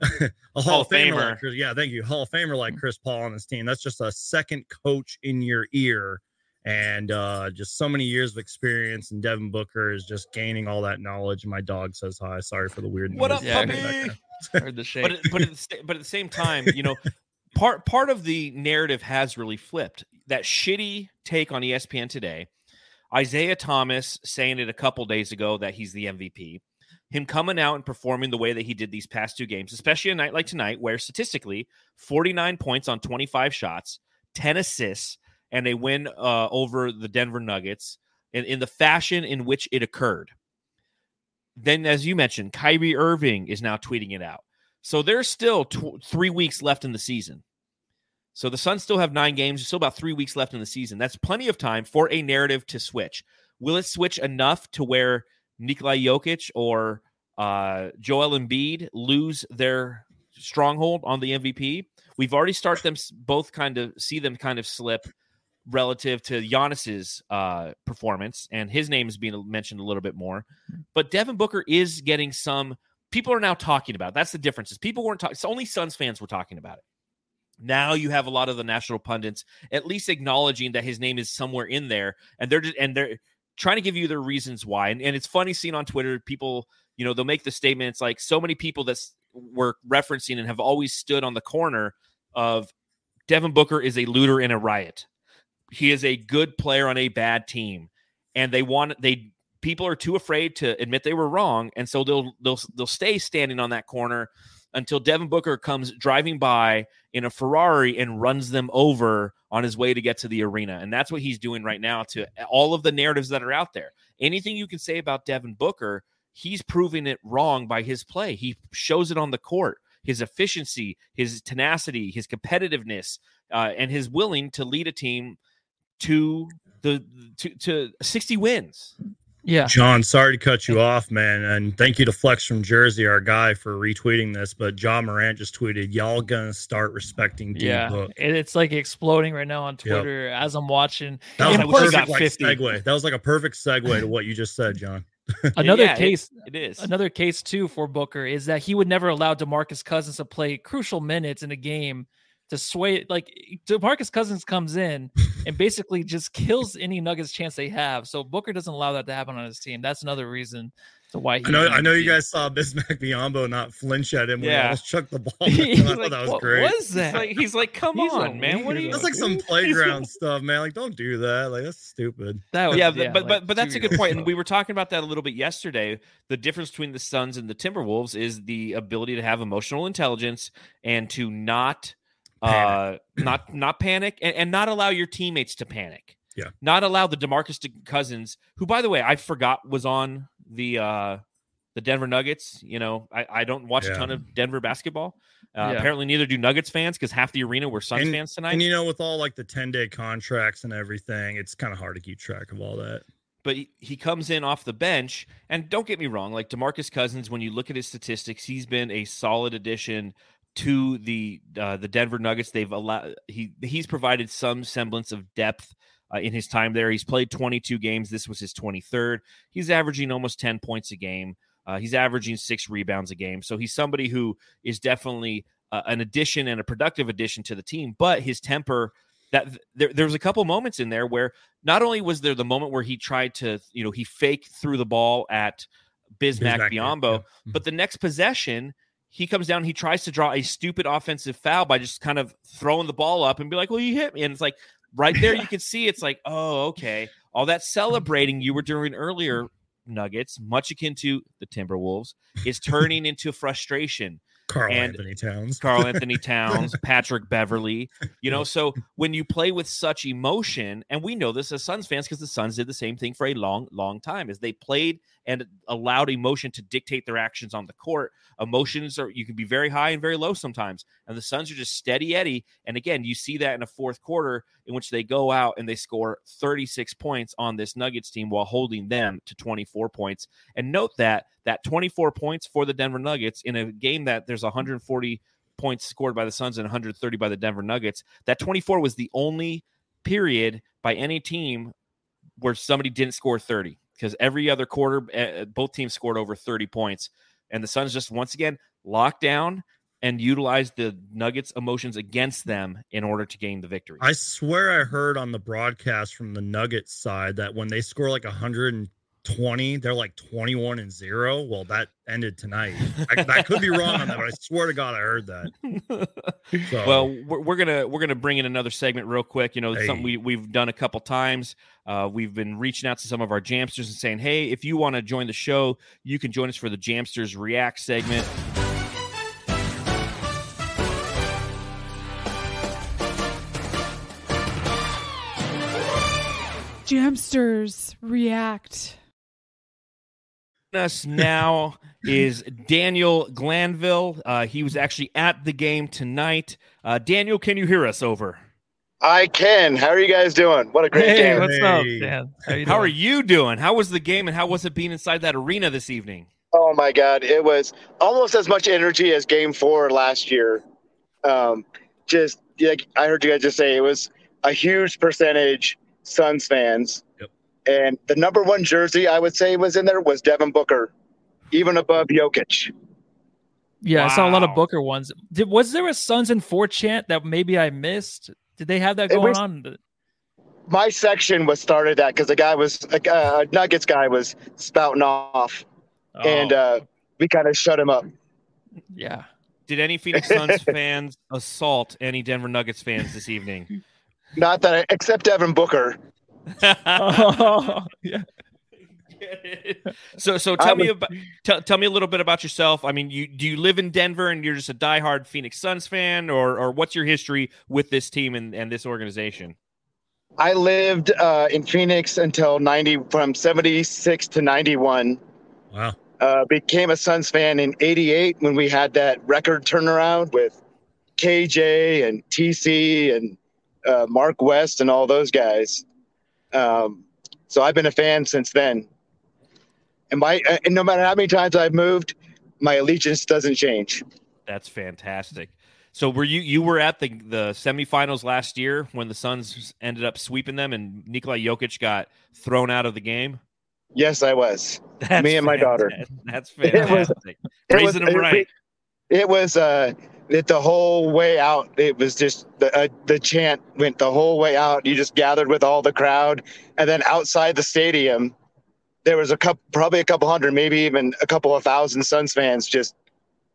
a Hall, Hall of of Famer, Famer. like Chris, yeah, thank you, Hall of Famer like Mm. Chris Paul on his team. That's just a second coach in your ear, and uh, just so many years of experience. And Devin Booker is just gaining all that knowledge. And my dog says hi. Sorry for the weird. What noise up, Yeah, puppy? Heard the shake. but at- but at the, sa- but at the same time, you know, part part of the narrative has really flipped. That shitty take on ESPN today, Isaiah Thomas saying it a couple days ago that he's the MVP. Him coming out and performing the way that he did these past two games, especially a night like tonight, where statistically 49 points on 25 shots, 10 assists, and a win uh, over the Denver Nuggets in, in the fashion in which it occurred. Then, as you mentioned, Kyrie Irving is now tweeting it out. So there's still tw- three weeks left in the season. So the Suns still have nine games. Still about three weeks left in the season. That's plenty of time for a narrative to switch. Will it switch enough to where Nikolai Jokic or uh, Joel Embiid lose their stronghold on the MVP? We've already started them both kind of see them kind of slip relative to Giannis's uh, performance, and his name is being mentioned a little bit more. But Devin Booker is getting some. People are now talking about. it. That's the difference. Is people weren't talking. Only Suns fans were talking about it. Now you have a lot of the national pundits at least acknowledging that his name is somewhere in there, and they're just, and they're trying to give you their reasons why. And, and it's funny seeing on Twitter people, you know, they'll make the statement. It's like so many people that's were referencing and have always stood on the corner of Devin Booker is a looter in a riot. He is a good player on a bad team, and they want they people are too afraid to admit they were wrong, and so they'll they'll they'll stay standing on that corner until Devin Booker comes driving by in a Ferrari and runs them over on his way to get to the arena. And that's what he's doing right now to all of the narratives that are out there. Anything you can say about Devin Booker, he's proving it wrong by his play. He shows it on the court. His efficiency, his tenacity, his competitiveness, uh, and his willing to lead a team to the to, to 60 wins. yeah. John, sorry to cut you off, man. And thank you to Flex from Jersey, our guy, for retweeting this. But Ja Morant just tweeted, Y'all gonna start respecting D Yeah, Book. it, it's like exploding right now on Twitter as I'm watching. That was And a I wish I plus, got perfect like, segue. That was like a perfect segue to what you just said, John. another Yeah, it- case, It is. another case too for Booker is that he would never allow DeMarcus Cousins to play crucial minutes in a game to sway. Like DeMarcus Cousins comes in and basically just kills any Nuggets chance they have. So Booker doesn't allow that to happen on his team. That's another reason to why. I know I know you guys. guys saw Bismack Biyombo not flinch at him when he Yeah. almost chucked the ball. He's I thought like, that was what great. What was He's that? like, he's like, come He's on, man. What are you? That's like some playground stuff, man. Like, don't do that. Like, that's stupid. That was, yeah, but but, like but but that's a two good point, and we were talking about that a little bit yesterday. The difference between the Suns and the Timberwolves is the ability to have emotional intelligence and to not uh not not panic and, and not allow your teammates to panic. Yeah. Not allow the DeMarcus Cousins, who by the way, I forgot was on the uh the Denver Nuggets. You know, I, I don't watch a ton of Denver basketball. Uh, Yeah. Apparently, neither do Nuggets fans because half the arena were Suns And- fans tonight. And you know, with all like the 10 day contracts and everything, it's kind of hard to keep track of all that. but he, he comes in off the bench. And don't get me wrong, like Demarcus Cousins, when you look at his statistics, he's been a solid addition to the uh, the Denver Nuggets. They've allowed he he's provided some semblance of depth. Uh, in his time there, he's played 22 games. This was his 23rd. He's averaging almost 10 points a game. Uh, he's averaging six rebounds a game. So he's somebody who is definitely uh, an addition and a productive addition to the team. But his temper, that there, there was a couple moments in there where not only was there the moment where he tried to, you know, he faked through the ball at Bismack, Bismack, Biyombo, yeah. but the next possession, he comes down, he tries to draw a stupid offensive foul by just kind of throwing the ball up and be like, "Well, you hit me," and it's like right there you can see it's like, "Oh, okay." All that celebrating you were doing earlier, Nuggets, much akin to the Timberwolves, is turning into frustration. Karl And- Anthony Towns. Karl Anthony Towns, Patrick Beverley. You know, so when you play with such emotion, and we know this as Suns fans because the Suns did the same thing for a long, long time, is they played and allowed emotion to dictate their actions on the court. Emotions are you can be very high and very low sometimes, and the Suns are just steady Eddie. And again, you see that in a fourth quarter in which they go out and they score 36 points on this Nuggets team while holding them to 24 points. And note that that 24 points for the Denver Nuggets in a game that there's 140 points scored by the Suns and 130 by the Denver Nuggets. That 24 was the only period by any team where somebody didn't score 30 because every other quarter, uh, both teams scored over 30 points. And the Suns just once again locked down. and utilized the Nuggets emotions against them in order to gain the victory. I swear I heard on the broadcast from the Nuggets side that when they score like 120, they're like 21 and zero. Well, that ended tonight. I, I could be wrong on that, but I swear to God, I heard that. So, well, we're, we're gonna we're gonna bring in another segment real quick. You know, it's something we we've done a couple times. Uh, we've been reaching out to some of our Jamsters and saying, "Hey, if you want to join the show, you can join us for the Jamsters React segment." Jamsters react. Us now is Daniel Glanville. Uh, he was actually at the game tonight. Uh, Daniel, can you hear us? Over. I can. How are you guys doing? What a great Hey, game. what's up, Dan? How, you How are you doing? How was the game, and how was it being inside that arena this evening? Oh my God. It was almost as much energy as game four last year. Um, just like I heard you guys just say, it was a huge percentage Suns fans. Yep. And the number one jersey I would say was in there was Devin Booker, even above Jokic. Yeah, I saw a lot of Booker ones. Did, was there a Suns and Four chant that maybe I missed? Did they have that going was- on? My section was started that because the guy was a uh, Nuggets guy was spouting off, and Oh, uh, we kind of shut him up. yeah. Did any Phoenix Suns fans assault any Denver Nuggets fans this evening? Not that I, except Devin Booker. Oh, yeah. so, so I tell me was- about tell, tell me a little bit about yourself. I mean, you do you live in Denver and you're just a diehard Phoenix Suns fan, or or what's your history with this team and, and this organization? I lived uh, in Phoenix until 90, from 76 to 91. wow. Uh, became a Suns fan in 88 when we had that record turnaround with KJ and TC and uh, Mark West and all those guys. Um, so I've been a fan since then. And my uh, and no matter how many times I've moved, my allegiance doesn't change. That's fantastic. So were you you were at the the semifinals last year when the Suns ended up sweeping them and Nikola Jokic got thrown out of the game? Yes, I was. That's Me and my daughter. fantastic. That's It was- fantastic. it was- Raising them right. It was uh, it, the whole way out. It was just the uh, the chant went the whole way out. You just gathered with all the crowd, and then outside the stadium, there was a couple, probably a couple hundred, maybe even a couple of thousand Suns fans just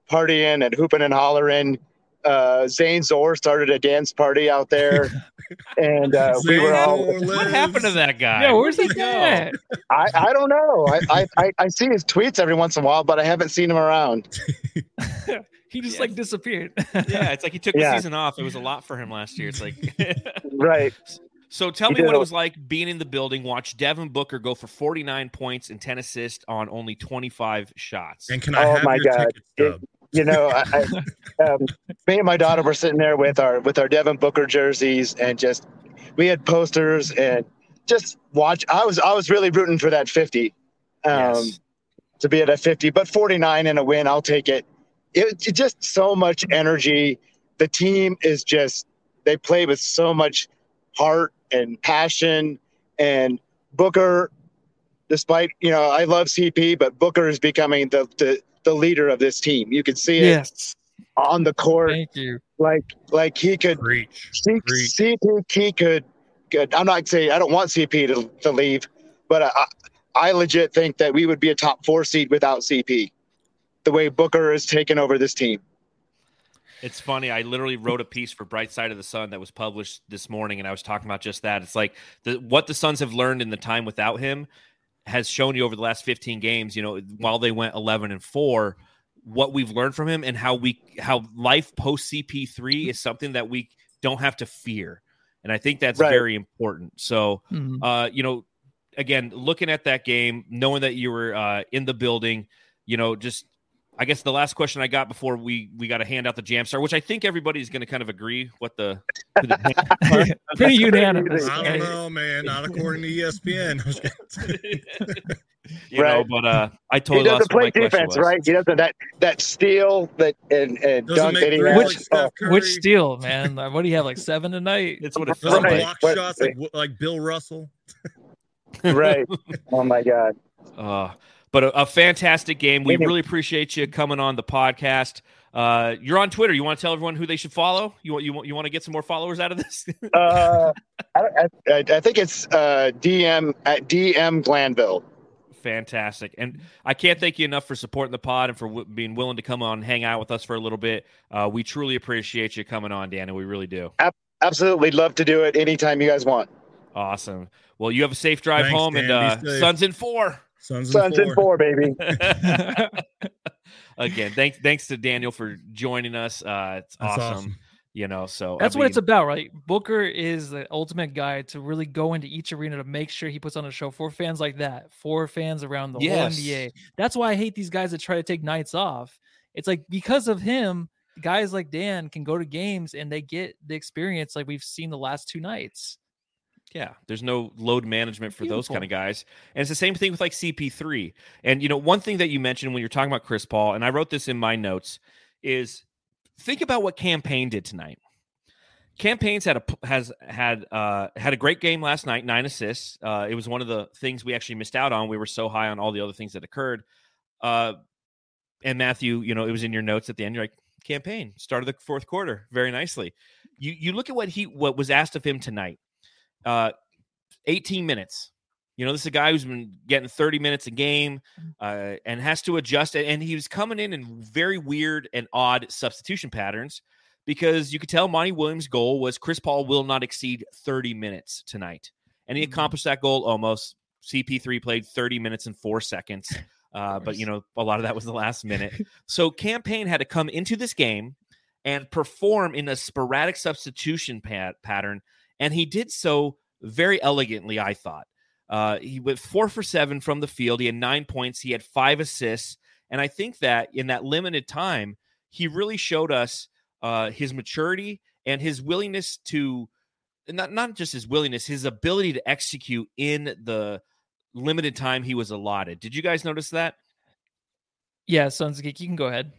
partying and hooping and hollering. Uh, Zane Zor started a dance party out there, and uh, we were all. What happened to that guy? Yeah, where's he he go? at? I, I don't know. I, I, I, I see his tweets every once in a while, but I haven't seen him around. He just Yeah. like disappeared. Yeah, it's like he took Yeah. the season off. It was a lot for him last year. It's like Right. So tell He me what it was like being in the building, watch Devin Booker go for 49 points and 10 assists on only 25 shots. And can I Oh have my your God. ticket stub? You know, I, I, um, me and my daughter were sitting there with our with our Devin Booker jerseys, and just we had posters and just watch. I was I was really rooting for that fifty, um, Yes. to be at a fifty, but forty nine and a win, I'll take it. It, it just so much energy. The team is just they play with so much heart and passion, and Booker. Despite you know, I love CP, but Booker is becoming the the, the leader of this team. You can see it yes. on the court, Thank you. like like he could Preach. C- Preach. CP could, could. I'm not saying I don't want CP to, to leave, but I, I legit think that we would be a top four seed without CP. The way Booker has taken over this team. It's funny. I literally wrote a piece for Bright Side of the Sun that was published this morning, and I was talking about just that. It's like the what the Suns have learned in the time without him has shown you over the last 15 games. You know, while they went 11 and four, what we've learned from him and how we how life post CP3 is something that we don't have to fear, and I think that's Right. very important. So, Mhm. uh, you know, again, looking at that game, knowing that you were uh, in the building, you know, just I guess the last question I got before we we got to hand out the jam star, which I think everybody's going to kind of agree what the, who the Pretty unanimous. I don't know, man. Not according to ESPN. I was kidding. you know, Right. but uh, I He totally doesn't what my play question defense, was. right? He doesn't that that steal that and, and Doesn't dunk make that he threes has. like Steph Curry. Which steal, man? Like, What do you have? Like seven tonight? It's what it feels Right. like. block shots like like Bill Russell. Oh, right. Oh my God. Uh, but a, a fantastic game. We really appreciate you coming on the podcast. Uh, you're on Twitter. You want to tell everyone who they should follow? You want you want you want to get some more followers out of this? Uh, I, I, I think it's uh, DM at DM Glanville. Fantastic. And I can't thank you enough for supporting the pod and for w- being willing to come on and hang out with us for a little bit. Uh, we truly appreciate you coming on, Dan, and we really do. Absolutely love to do it anytime you guys want. Awesome. Well, you have a safe drive Thanks, home, and Dan. Be uh, safe. Suns in four. Sons, Suns in four. four, baby. Again, thanks thanks to Daniel for joining us. Uh, it's That's awesome. awesome. You know, so That's I what it's about, right? Booker is the ultimate guy to really go into each arena to make sure he puts on a show for fans like that, for fans around the Yes. whole NBA. That's why I hate these guys that try to take nights off. It's like because of him, guys like Dan can go to games and they get the experience like we've seen the last two nights. Yeah, there's no load management for those kind of guys. And it's the same thing with like CP3. And you know, one thing that you mentioned when you're talking about Chris Paul, and I wrote this in my notes, is think about what Cam Payne did tonight. Cam Payne's had a has had uh had a great game last night, nine assists. Uh it was one of the things we actually missed out on. We were so high on all the other things that occurred. Uh and Matthew, you know, it was in your notes at the end. You're like, Cam Payne started the fourth quarter very nicely. You you look at what he what was asked of him tonight. Uh 18 minutes. You know, this is a guy who's been getting 30 minutes a game uh, and has to adjust. And he was coming in in very weird and odd substitution patterns because you could tell Monty Williams' goal was Chris Paul will not exceed 30 minutes tonight. And he Mhm. accomplished that goal almost. CP3 played 30 minutes and four seconds. Uh, but, you know, a lot of that was the last minute. so Cam Payne had to come into this game and perform in a sporadic substitution pat- pattern. And he did so very elegantly, I thought. Uh, he went four for seven from the field. He had nine points. He had five assists. And I think that in that limited time, he really showed us uh, his maturity and his willingness to not not just his willingness, his ability to execute in the limited time he was allotted. Did you guys notice that? Yeah, Sons you can go ahead.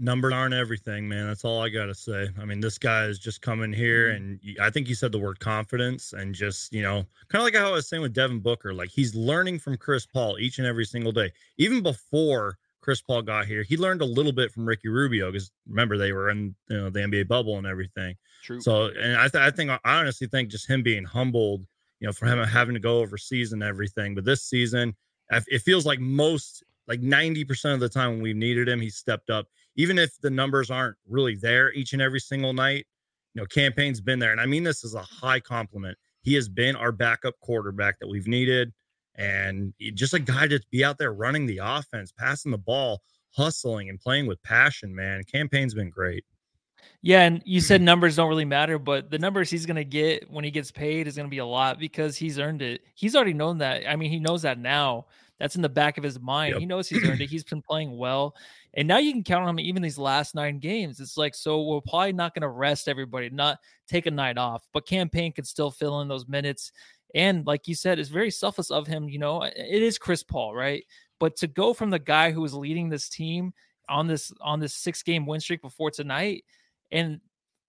Numbers aren't everything, man. That's all I gotta say. I mean, this guy is just coming here, Mm-hmm. and I think you said the word confidence, and just you know, kind of like how I was saying with Devin Booker, like he's learning from Chris Paul each and every single day. Even before Chris Paul got here, he learned a little bit from Ricky Rubio because remember they were in you know the NBA bubble and everything. True. So, and I, th- I think I honestly think just him being humbled, you know, for him having to go overseas and everything. But this season, it feels like most, like ninety percent of the time when we needed him, he stepped up. Even if the numbers aren't really there each and every single night, you know, Cam Payne's been there, and I mean this is a high compliment. He has been our backup quarterback that we've needed, and just a guy to be out there running the offense, passing the ball, hustling, and playing with passion. Man, Cam Payne's been great. Yeah, and you said numbers don't really matter, but the numbers he's going to get when he gets paid is going to be a lot because he's earned it. He's already known that. I mean, he knows that now. That's in the back of his mind. Yep. He knows he's earned it. He's been playing well. And now you can count on him even these last nine games. It's like, so we're probably not going to rest everybody, not take a night off, but Cam Payne could still fill in those minutes. And like you said, it's very selfless of him. You know, it is Chris Paul, right? But to go from the guy who was leading this team on this on this six game win streak before tonight and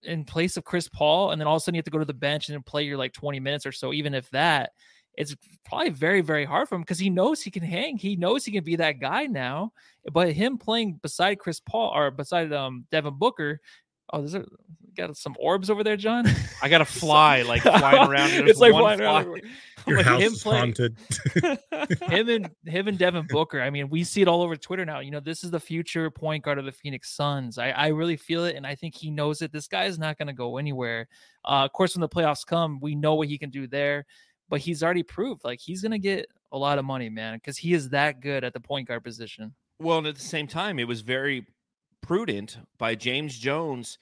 in place of Chris Paul, and then all of a sudden you have to go to the bench and play your like 20 minutes or so, even if that, it's probably very, very hard for him because he knows he can hang. He knows he can be that guy now. But him playing beside Chris Paul or beside um Devin Booker, oh, there's a got some orbs over there, John. I got a fly like flying around. and it's there's like one flying fly. around. Your Like, house him is playing- haunted. him and him and Devin Booker. I mean, we see it all over Twitter now. You know, this is the future point guard of the Phoenix Suns. I, I really feel it, and I think he knows it. This guy is not going to go anywhere. Uh, of course, when the playoffs come, we know what he can do there. But he's already proved like he's to get a lot of money, man, because he is that good at the point guard position. Well, and at the same time, it was very prudent by James Jones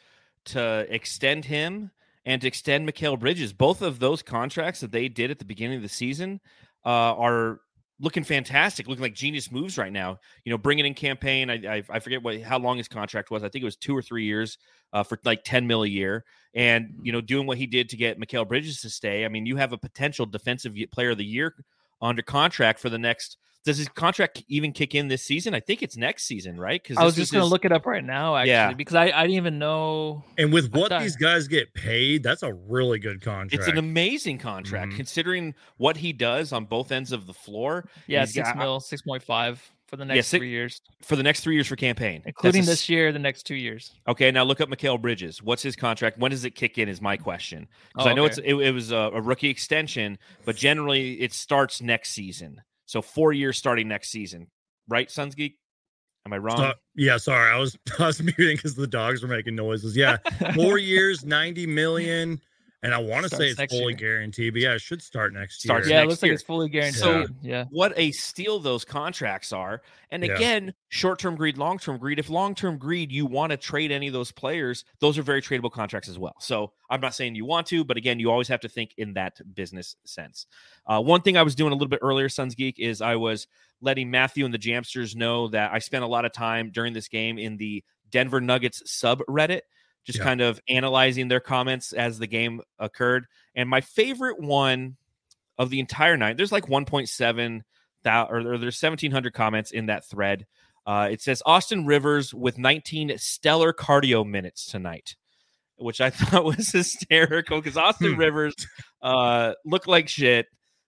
to extend him and to extend Mikal Bridges. Both of those contracts that they did at the beginning of the season uh, are looking fantastic, looking like genius moves right now. You know, bringing in Cam Payne. I I, I forget what how long his contract was. I think it was two or three years uh, for like ten mil a year. And you know, doing what he did to get Mikal Bridges to stay. I mean, you have a potential defensive player of the year under contract for the next. Does his contract even kick in this season? I think it's next season, right? Because I was just going to look it up right now, actually, Yeah. because I, I didn't even know. And with what these guys get paid, that's a really good contract. It's an amazing contract Mhm. considering what he does on both ends of the floor. Yeah, He's six got- mil, six point five for the next six- three years, for the next three years for Cam Payne, including a this year, the next two years. Okay, now look up Mikal Bridges. What's his contract? When does it kick in? Is my question because Oh, I know okay. it's it, it was a, a rookie extension, but generally it starts next season. So four years starting next season, right? Suns Geek. Am I wrong? So- yeah, sorry, I was I was muting because the dogs were making noises. Yeah, four years, ninety million, and I want to say it's fully year. guaranteed, but yeah, it should start next Starts year. Yeah, it next looks like it's fully guaranteed. So- yeah. what a steal those contracts are. And Yeah. again, short term greed, long term greed. If long term greed, you want to trade any of those players, those are very tradable contracts as well. So I'm not saying you want to, but again, you always have to think in that business sense. Uh, one thing I was doing a little bit earlier, Suns Geek, is I was letting Matthew and the Jamsters know that I spent a lot of time during this game in the Denver Nuggets subreddit, just Yeah. kind of analyzing their comments as the game occurred. And my favorite one of the entire night, there's like 1.7 thousand or, there's 1700 comments in that thread. Uh, it says Austin Rivers with 19 stellar cardio minutes tonight, which I thought was hysterical because Austin Hmm. Rivers uh, looked like shit.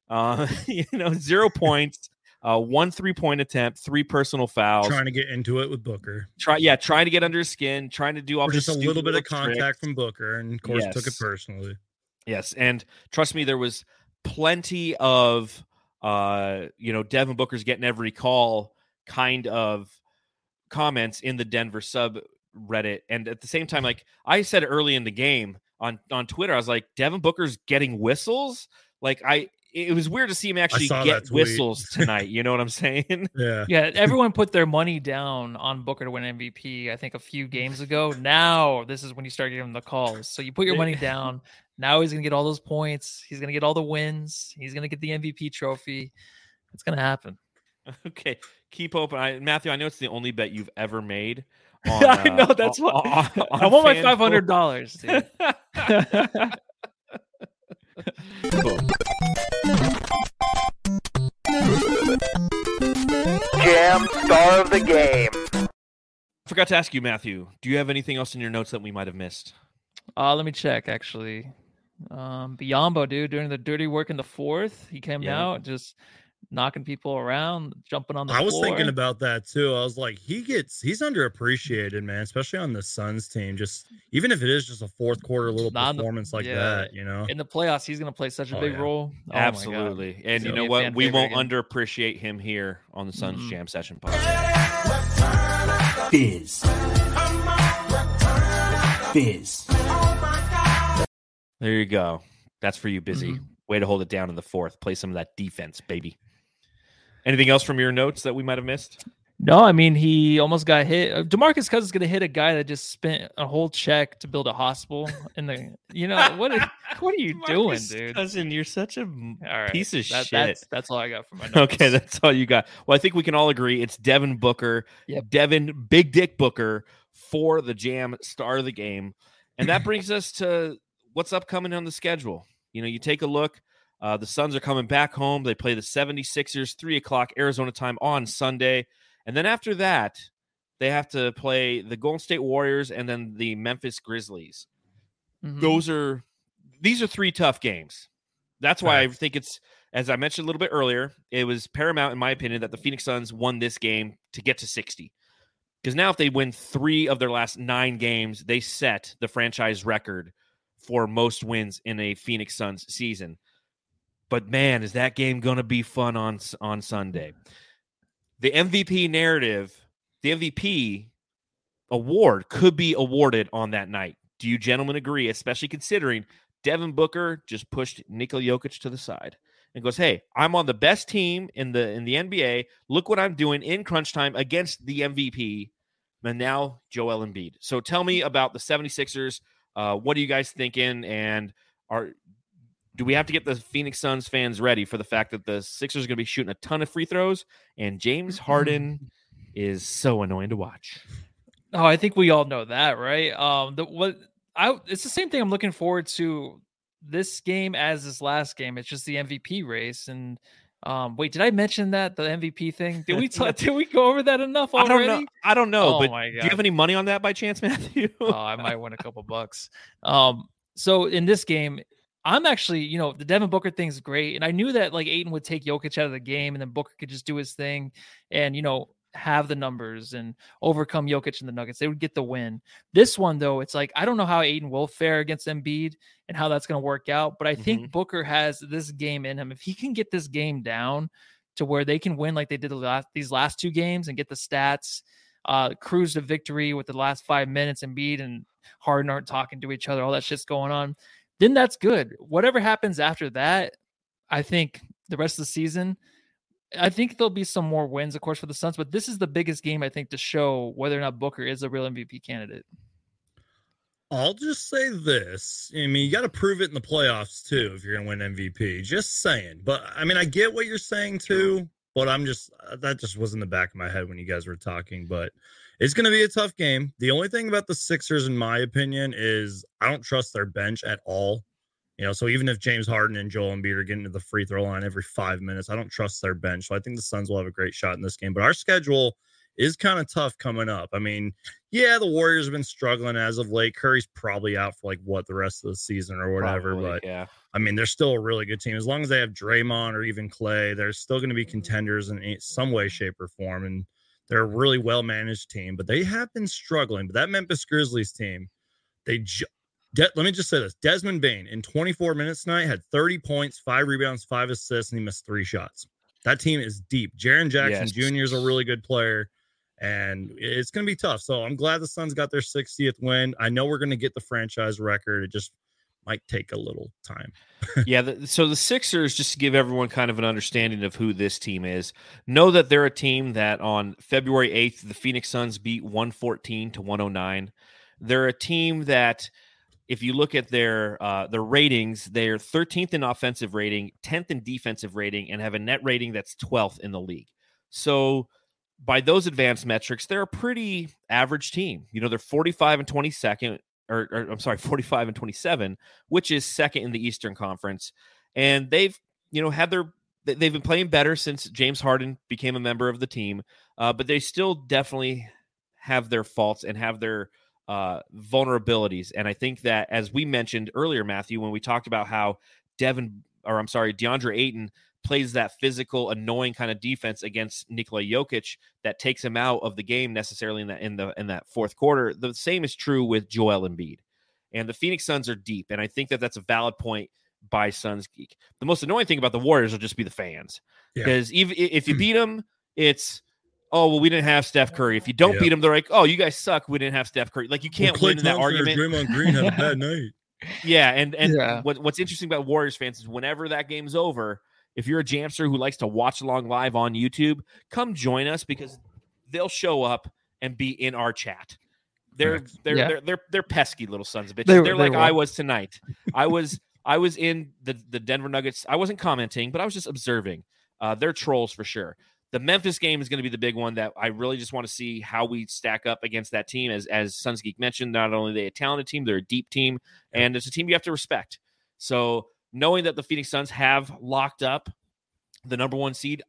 Uh, you know, zero points, uh, one three point attempt, three personal fouls. trying to get into it with Booker. Try, yeah, trying to get under his skin, trying to do all Or just a little bit of little tricks. contact from Booker, and of course took it personally. Yes, and trust me, there was plenty of uh, you know, Devin Booker's getting every call kind of comments in the Denver sub Reddit. And at the same time, like I said early in the game on on Twitter, I was like, Devin Booker's getting whistles. Like I it was weird to see him actually get whistles tonight. You know what I'm saying? yeah. Yeah. Everyone put their money down on Booker to win MVP, I think a few games ago. Now, this is when you start getting the calls. So you put your money down. Now he's going to get all those points. He's going to get all the wins. He's going to get the MVP trophy. It's going to happen. Okay. Keep open. I, Matthew, I know it's the only bet you've ever made. On, I know. That's what I want my $500, Jam star of the game. Forgot to ask you, Matthew. Do you have anything else in your notes that we might have missed? Uh, let me check actually. Um, Biyombo, dude, doing the dirty work in the fourth. He came Yeah. out just knocking people around, jumping on the I was floor. thinking about that too. I was like, he gets he's underappreciated, man, especially on the Suns team. Just even if it is just a fourth quarter little Not in the- performance like yeah. that, you know. in the playoffs, he's gonna play such a Oh, big yeah. role. Oh. Absolutely. And He's you know what? We won't again. underappreciate him here on the Suns Mhm. Jam Session podcast. Biz. Biz. There you go. That's for you, busy. Mhm. Way to hold it down in the fourth. Play some of that defense, baby. Anything else from your notes that we might have missed? No, I mean he almost got hit. Uh, Demarcus Cousins gonna hit a guy that just spent a whole check to build a hospital in the. You know what? Are, what are you doing, dude? Cousin, you're such a right, piece of that- shit. That's that's all I got for my notes. Okay, that's all you got. Well, I think we can all agree it's Devin Booker, Yep. Devin Big Dick Booker for the Jam star of the game. And that brings us to what's upcoming on the schedule. You know, you take a look. Uh, the Suns are coming back home. They play the 76ers, 3 o'clock Arizona time on Sunday. And then after that, they have to play the Golden State Warriors and then the Memphis Grizzlies Mhm. those are these are three tough games. That's why I think it's as I mentioned a little bit earlier, it was paramount in my opinion that the Phoenix Suns won this game to get to 60. Because now if they win 3 of their last 9 games, they set the franchise record for most wins in a Phoenix Suns season. But man, is that game going to be fun on on Sunday. The MVP narrative, the MVP award could be awarded on that night. Do you gentlemen agree? Especially considering Devin Booker just pushed Nikola Jokic to the side and goes, "Hey, I'm on the best team in the in the NBA. Look what I'm doing in crunch time against the MVP." And now Joel Embiid. So tell me about the 76ers. Uh, what are you guys thinking? And are do we have to get the Phoenix Suns fans ready for the fact that the Sixers are going to be shooting a ton of free throws and James Harden is so annoying to watch? Oh, I think we all know that, right? Um, the what I it's the same thing. I'm looking forward to this game as this last game. It's just the MVP race. And um, wait, did I mention that the MVP thing? Did we did we go over that enough I already? don't know. I don't know, Oh but do you have any money on that by chance, Matthew? oh, I might win a couple bucks. Um, so in this game, I'm actually, you know, the Devin Booker thing's great. And I knew that like Ayton would take Jokic out of the game and then Booker could just do his thing and, you know, have the numbers and overcome Jokic and the Nuggets. They would get the win. This one, though, it's like, I don't know how Ayton will fare against Embiid and how that's going to work out. But I think Mhm. Booker has this game in him. If he can get this game down to where they can win like they did the last, these last two games and get the stats, uh, cruise to victory with the last five minutes, Embiid and Harden aren't talking to each other, all that shit's going on, then that's good. Whatever happens after that, I think the rest of the season, I think there'll be some more wins, of course, for the Suns, but this is the biggest game I think to show whether or not Booker is a real MVP candidate. I'll just say this. I mean, you got to prove it in the playoffs too if you're going to win MVP. Just saying. But I mean, I get what you're saying too, but I'm just uh, that just was in the back of my head when you guys were talking, but it's going to be a tough game. The only thing about the Sixers in my opinion is I don't trust their bench at all. You know, so even if James Harden and Joel Embiid are getting to the free throw line every 5 minutes, I don't trust their bench. So I think the Suns will have a great shot in this game, but our schedule is kind of tough coming up. I mean, yeah, the Warriors have been struggling as of late. Curry's probably out for like what the rest of the season or whatever. Probably, but yeah. I mean, they're still a really good team. As long as they have Draymond or even Clay, they're still going to be mm-hmm. contenders in some way, shape, or form. And they're a really well managed team, but they have been struggling. But that Memphis Grizzlies team, they ju- De- let me just say this Desmond Bane in 24 minutes tonight had 30 points, five rebounds, five assists, and he missed three shots. That team is deep. Jaren Jackson Yes. Jr. is a really good player, and it's going to be tough. So I'm glad the Suns got their 60th win. I know we're going to get the franchise record. It just might take a little time. yeah. The, so the Sixers, just to give everyone kind of an understanding of who this team is, know that they're a team that on February 8th, the Phoenix Suns beat 114 to 109. They're a team that, if you look at their uh, their ratings, they're 13th in offensive rating, 10th in defensive rating, and have a net rating that's 12th in the league. So by those advanced metrics, they're a pretty average team. You know, they're 45 and 22nd, or, or I'm sorry, 45 and 27, which is second in the Eastern Conference. And they've, you know, had their they- they've been playing better since James Harden became a member of the team, uh, but they still definitely have their faults and have their uh, vulnerabilities. And I think that, as we mentioned earlier, Matthew, when we talked about how Devin, or I'm sorry, DeAndre Ayton plays that physical, annoying kind of defense against Nikola Jokic that takes him out of the game necessarily in that in the in that fourth quarter. The same is true with Joel Embiid, and the Phoenix Suns are deep, and I think that that's a valid point by Suns Geek. The most annoying thing about the Warriors will just be the fans, Yeah. because even if you hmm. beat them, it's oh well we didn't have Steph Curry. If you don't Yeah. beat them, they're like oh you guys suck. We didn't have Steph Curry. Like you can't Well, win in that argument. Draymond Green had a bad night. Yeah, and and Yeah. what, what's interesting about Warriors fans is whenever that game's over, if you're a jamster who likes to watch along live on YouTube, come join us because they'll show up and be in our chat. They're they're, Yeah. they're they're they're pesky little sons of bitches. They, they're they like I was tonight. I was I was in the the Denver Nuggets. I wasn't commenting, but I was just observing. Uh, they're trolls for sure. The Memphis game is going to be the big one that I really just want to see how we stack up against that team. As as Suns Geek mentioned, not only are they a talented team, they're a deep team, and it's a team you have to respect. So knowing that the Phoenix Suns have locked up the number one seed,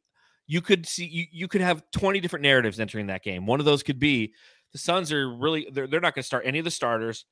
you could see you, you could have 20 different narratives entering that game. One of those could be the Suns are really they're, they're not going to start any of the starters.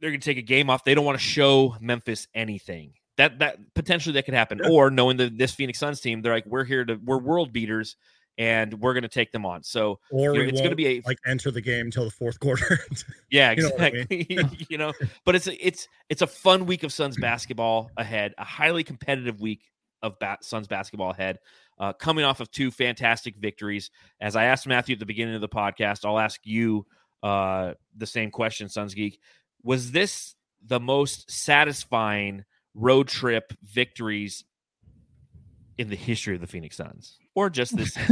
They're going to take a game off. They don't want to show Memphis anything. That that potentially that could happen. Or knowing that this Phoenix Suns team, they're like we're here to we're world beaters and we're going to take them on. So Or You know, it's gonna be a- like enter the game until the fourth quarter. yeah, You know I mean? exactly. you know, but it's a, it's it's a fun week of Suns basketball ahead. A highly competitive week of ba- Suns basketball ahead. Uh, coming off of two fantastic victories. As I asked Matthew at the beginning of the podcast, I'll ask you uh, the same question, Suns Geek. Was this the most satisfying road trip victories in the history of the Phoenix Suns, or just this?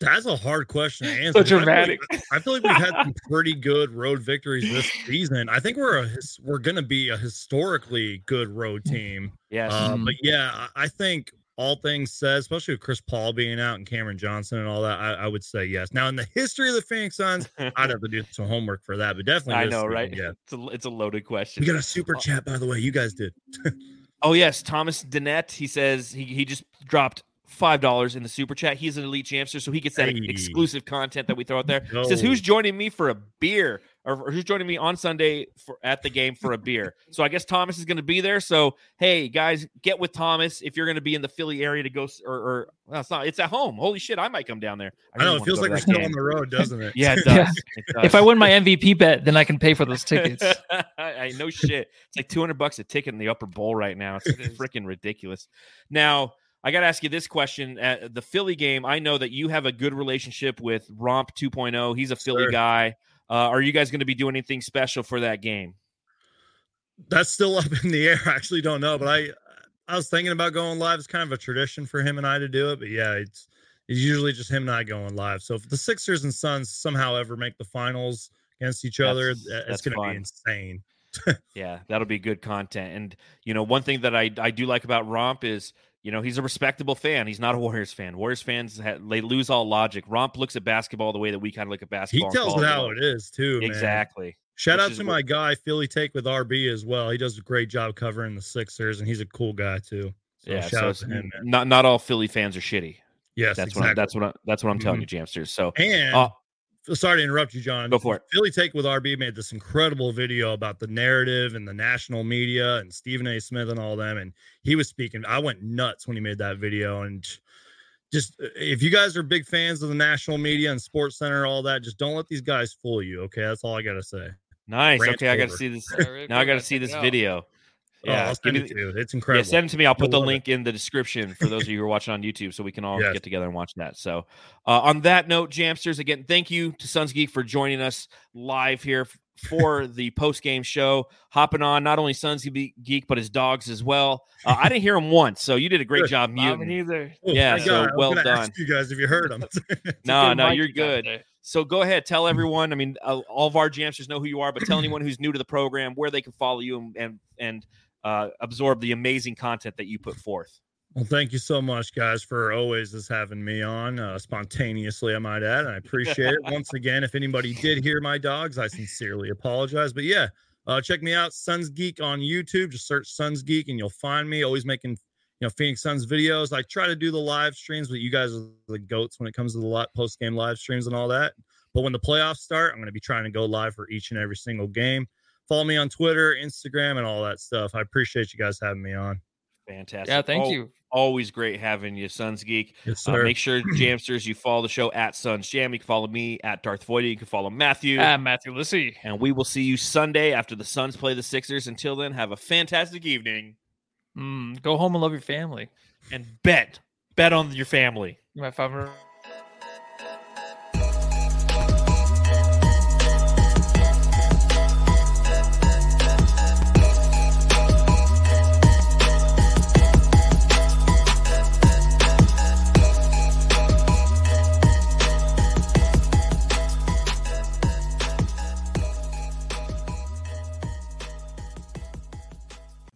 That's a hard question to answer. So I feel like- dramatic. I feel like we've had some pretty good road victories this season. I think we're a we're going to be a historically good road team. yes. Uh, Mhm. but yeah, I I think all things said, especially with Chris Paul being out and Cameron Johnson and all that, I, I would say yes. Now, in the history of the Phoenix Suns, I'd have to do some homework for that, but definitely, I know, season, right? Yeah, It's a it's a loaded question. we got a super chat by the way. You guys did. Oh yes, Thomas Danette. He says he, he just dropped five dollars in the super chat. He's an elite jamster, so he gets that Hey. exclusive content that we throw out there. Go. Says who's joining me for a beer? Or, or who's joining me on Sunday for at the game for a beer. so I guess Thomas is going to be there. So hey, guys, get with Thomas if you're going to be in the Philly area to go. Or, or well, it's not. It's at home. Holy shit, I might come down there. I know really it wanna feels like to we're still game. on the road, doesn't it? Yeah, it Yeah. does. If I win my MVP bet, then I can pay for those tickets. I, know shit. It's like 200 bucks a ticket in the upper bowl right now. It's It is. freaking ridiculous. Now, I got to ask you this question. At the Philly game, I know that you have a good relationship with Romp 2.0. He's a Philly Sure. guy. Uh, are you guys going to be doing anything special for that game? That's still up in the air. I actually don't know, but I I was thinking about going live. It's kind of a tradition for him and I to do it, but yeah, it's it's usually just him and I going live. So if the Sixers and Suns somehow ever make the finals against each other, That's- it's going to be insane. Yeah, that'll be good content. And you know, one thing that I I do like about Romp is you know he's a respectable fan. He's not a Warriors fan. Warriors fans they lose all logic. Romp looks at basketball the way that we kind of look at basketball. He tells it how it is too. man. Exactly. Shout Which out to what- my guy Philly Take with RB as well. He does a great job covering the Sixers, and he's a cool guy too. So yeah, shout so out to him. Man. not not all Philly fans are shitty. Yes, that's exactly. what I, that's what I, that's what I'm telling Mhm. you, Jamsters. So And uh, sorry to interrupt you, John. Go for it. Philly Take with RB made this incredible video about the narrative and the national media and Stephen A. Smith and all them. And he was speaking. I went nuts when he made that video. And just uh, if you guys are big fans of the national media and Sports Center, all that, just don't let these guys fool you. Okay, that's all I gotta say. nice. Rant Okay, I got to see this. Now I got to see this video. Yeah, Yeah, I'll give send it the- to you. It's yeah, send it to me. I'll put the You'll it. link in the description for those of you who are watching on YouTube, so we can all Yes. get together and watch that. So, uh, on that note, Jamsters, again, thank you to Suns Geek for joining us live here for the post game show. Hopping on not only Suns Geek but his dogs as well. Uh, I didn't hear him once, so you did a great Good. job Not muting. me either. Oh, Yeah, thank so God. I was well done. ask You guys, if you heard him. No, no, you're good. there. So go ahead, tell everyone. I mean, uh, all of our jamsters know who you are, but tell anyone who's new to the program where they can follow you and and, and uh, absorb the amazing content that you put forth. Well, thank you so much, guys, for always just having me on uh, spontaneously. I might add, and I appreciate it. Once again, if anybody did hear my dogs, I sincerely apologize. But yeah, uh, check me out, Suns Geek on YouTube. Just search Suns Geek, and you'll find me. Always making you know Phoenix Suns videos. I try to do the live streams, but you guys are the goats when it comes to the post game live streams and all that. But when the playoffs start, I'm going to be trying to go live for each and every single game. Follow me on Twitter, Instagram, and all that stuff. I appreciate you guys having me on. Fantastic. Yeah, thank Al- you. Always great having you, Suns Geek. Yes, Uh, sir. make sure, Jamsters, you follow the show at Suns Jam. You can follow me at Darth Voida. You can follow Matthew. Ah, Matthew Lissy. and we will see you Sunday after the Suns play the Sixers. Until then, have a fantastic evening Mm, go home and love your family. and bet. Bet on your family. My favorite.